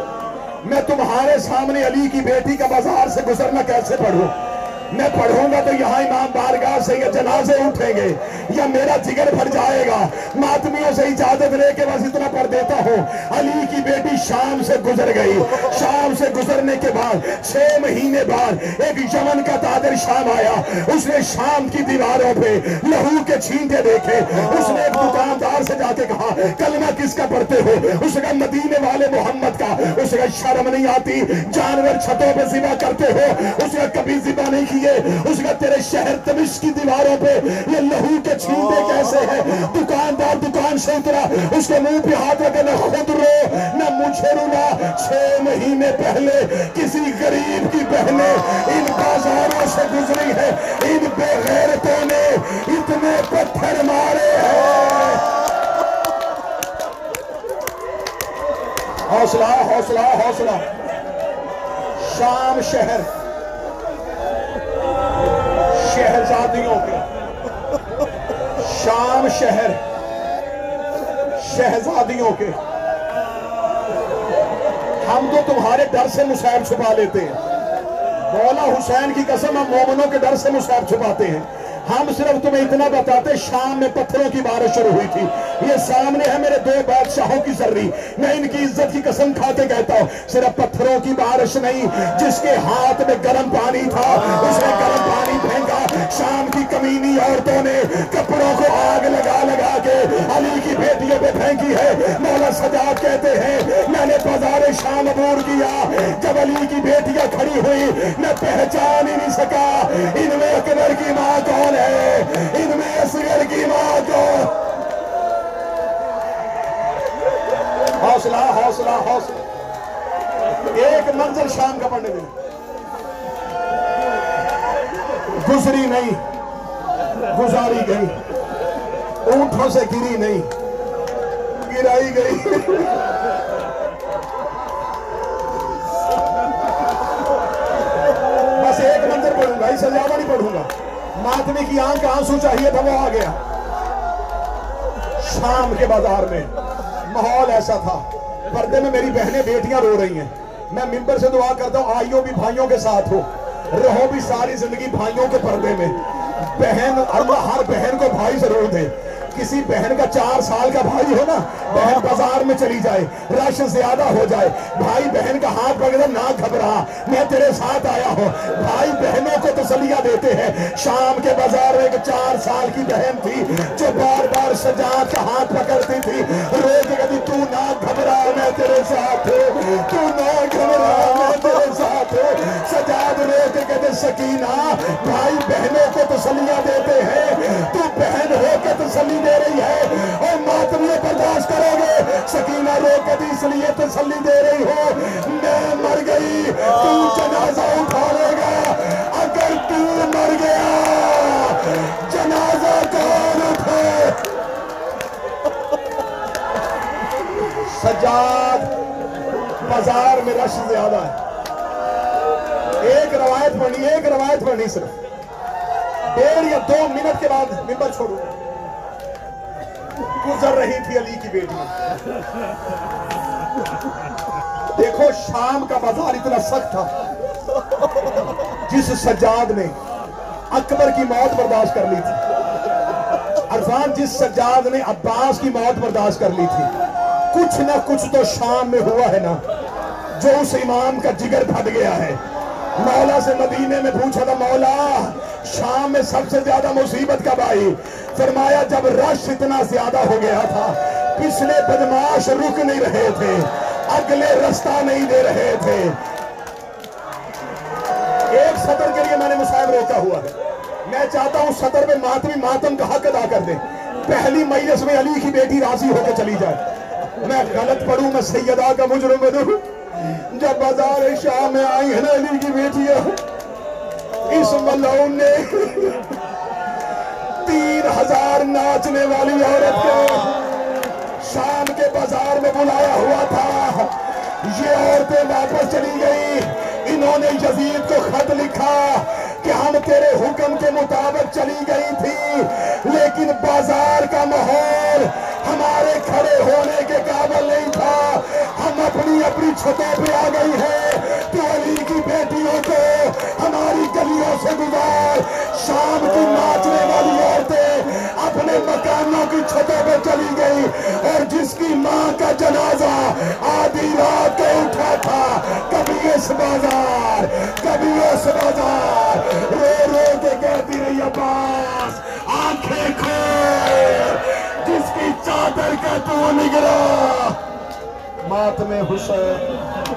میں تمہارے سامنے علی کی بیٹی کا بازار سے گزرنا کیسے پڑھوں؟ میں پڑھوں گا تو یہاں امام بارگاہ سے یہ جنازے اٹھیں گے یا میرا جگر بھر جائے گا۔ ماتمیوں سے اجازت لے کے بس اتنا پڑھ دیتا ہوں۔ علی کی بیٹی شام سے گزر گئی۔ شام سے گزرنے کے بعد، چھ مہینے بعد ایک یمن کا تادر شام آیا۔ اس نے شام کی دیواروں پہ لہو کے چھینٹے دیکھے۔ اس نے ایک دکاندار سے جا کے کہا، کلمہ کس کا پڑھتے ہو؟ اس کا مدینے والے محمد کا۔ اس کا شرم نہیں آتی، جانور چھتوں پہ ذبح کرتے ہو۔ اس کا کبھی ذبح نہیں کیے اس کا تیرے شہر تمش کی دیواروں پہ یہ لہو کے چھینٹے کیسے ہیں؟ دکاندار دکان سے اترا۔ اس کے منہ پہ ہاتھ لگے نہ خود رو نہ مجھے رونا چھ مہینے پہلے کسی غریب کی بہنیں ان بازاروں سے گزری ہے ان بے غیرتوں نے اتنے پتھر مارے ہیں۔ حوصلہ حوصلہ حوصلہ۔ شام شہر۔ شہزادیوں کے شام شہر شہزادیوں کے ہم تو تمہارے ڈر سے مسائب چھپا لیتے ہیں۔ مولا حسین کی قسم ہم مومنوں کے ڈر سے مسائب چھپاتے ہیں۔ ہم صرف تمہیں اتنا بتاتے شام میں پتھروں کی بارش شروع ہوئی تھی۔ یہ سامنے ہے میرے دو بادشاہوں کی ذری میں ان کی عزت کی قسم کھا کے کہتا ہوں، صرف پتھروں کی بارش نہیں، جس کے ہاتھ میں گرم پانی تھا، اس نے گرم پانی پھینکا شام کی کمینی عورتوں نے کپڑوں کو آگ لگا لگا کے علی کی بیٹیوں پہ پھینکی ہے۔ مولا سجاد کہتے ہیں، میں نے بازار شام عبور کیا، جب علی کی بیٹیاں کھڑی ہوئی میں پہچان ہی نہیں سکا۔ ان میں اکبر کی ماں کون ہے؟ ان میں اصغر کی ماں کون؟ حوصلہ حوصلہ حوصلہ۔ ایک منظر شام کا پڑھنے دیں گزری نہیں۔ گزاری گئی۔ اونٹوں سے گری نہیں۔ گرائی گئی۔ بس ایک منظر پڑھوں گا، اس زیادہ نہیں پڑھوں گا۔ ماتمی کی آنکھ، آنسو چاہیے تھا، وہ آ گیا۔ شام کے بازار میں۔ ماحول ایسا تھا۔ پردے میں میری بہنیں بیٹیاں رو رہی ہیں۔ میں ممبر سے دعا کرتا ہوں، آئیوں بھی بھائیوں کے ساتھ ہو۔ رہو بھی ساری زندگی بھائیوں کے پردے میں۔ بہن ہر بہن کو بھائی ضرور دے۔ کسی بہن کا چار سال کا بھائی ہو نا، بہن بازار میں چلی جائے رش زیادہ ہو جائے۔ بھائی بہن کا ہاتھ پکڑے نہ گھبرا، میں تیرے ساتھ آیا ہوں۔ بھائی بہنوں کو تسلیہ دیتے ہیں۔ شام کے بازار میں ایک چار سال کی بہن تھی، جو بار بار سجاد کا ہاتھ پکڑتی تھی۔ رو کے کہتی، تو نہ گھبرا، میں تیرے ساتھ ہوں۔ تو نہ گھبرا، میں تیرے ساتھ ہوں۔ سجاد رو کے کہتے، سکینہ، بھائی بہنوں کو تسلیہ دیتے ہیں۔ تو بہن ہو کے تسلی دے رہی ہے اور ماتمیوں برداشت کرو گے۔ سکینہ رو کے بھی اس لیے تسلی دے رہی ہو۔ میں مر گئی، تو جنازہ اٹھا لے گا۔ اگر تو مر گیا، جنازہ کون اٹھے سجاد بازار میں رش زیادہ ہے۔ ایک روایت پڑھنی ایک روایت پڑھنی صرف۔ ڈیڑھ یا دو منٹ کے بعد ممبر چھوڑوں گزر رہی تھی علی کی بیٹی۔ دیکھو، شام کا بازار اتنا سخت تھا۔ جس سجاد نے اکبر کی موت برداشت کر لی تھی۔ عرفان جس سجاد نے عباس کی موت برداشت کر لی تھی۔ کچھ نہ کچھ تو شام میں ہوا ہے نا۔ جو اس امام کا جگر پھٹ گیا ہے۔ مولا سے مدینے میں پوچھا تھا، مولا، شام میں سب سے زیادہ مصیبت کب آئی؟ فرمایا جب رش اتنا زیادہ ہو گیا تھا، پچھلے بدماش رک نہیں رہے تھے، اگلے رستہ نہیں دے رہے تھے۔ ایک سطر کے لیے میں نے مصاحب روکا ہوا ہے۔ میں چاہتا ہوں سطر میں ماتمی ماتم کا حق ادا کر دیں پہلی مجلس میں علی کی بیٹی راضی ہو کے چلی جائے۔ میں غلط پڑھوں، میں سیدہ کا مجرم بنوں۔ جب بازار شام میں آئی ہے نا علی کی بیٹیاں اس ملعون نے تین ہزار ناچنے والی عورت کو شام کے بازار میں بلایا ہوا تھا۔ یہ عورتیں واپس چلی گئی انہوں نے یزید کو خط لکھا۔ کہ ہم تیرے حکم کے مطابق چلی گئی تھی، لیکن بازار کا ماحول ہمارے کھڑے ہونے کے قابل نہیں تھا۔ ہم اپنی اپنی چھتوں پہ آ گئی ہے تو علی کی بیٹیوں کو ہماری گلیوں سے گزار، شام کی ناچنے والی عورتیں اپنے مکانوں کی چھتوں پہ چلی گئی اور جس کی ماں کا جنازہ آدھی رات کو اٹھا تھا، کبھی اس بازار، کبھی اس بازار۔ رو رو کے کہتی رہی عباس، آنکھیں کھول، جس کی چادر کا تو نگرا مات میں حسین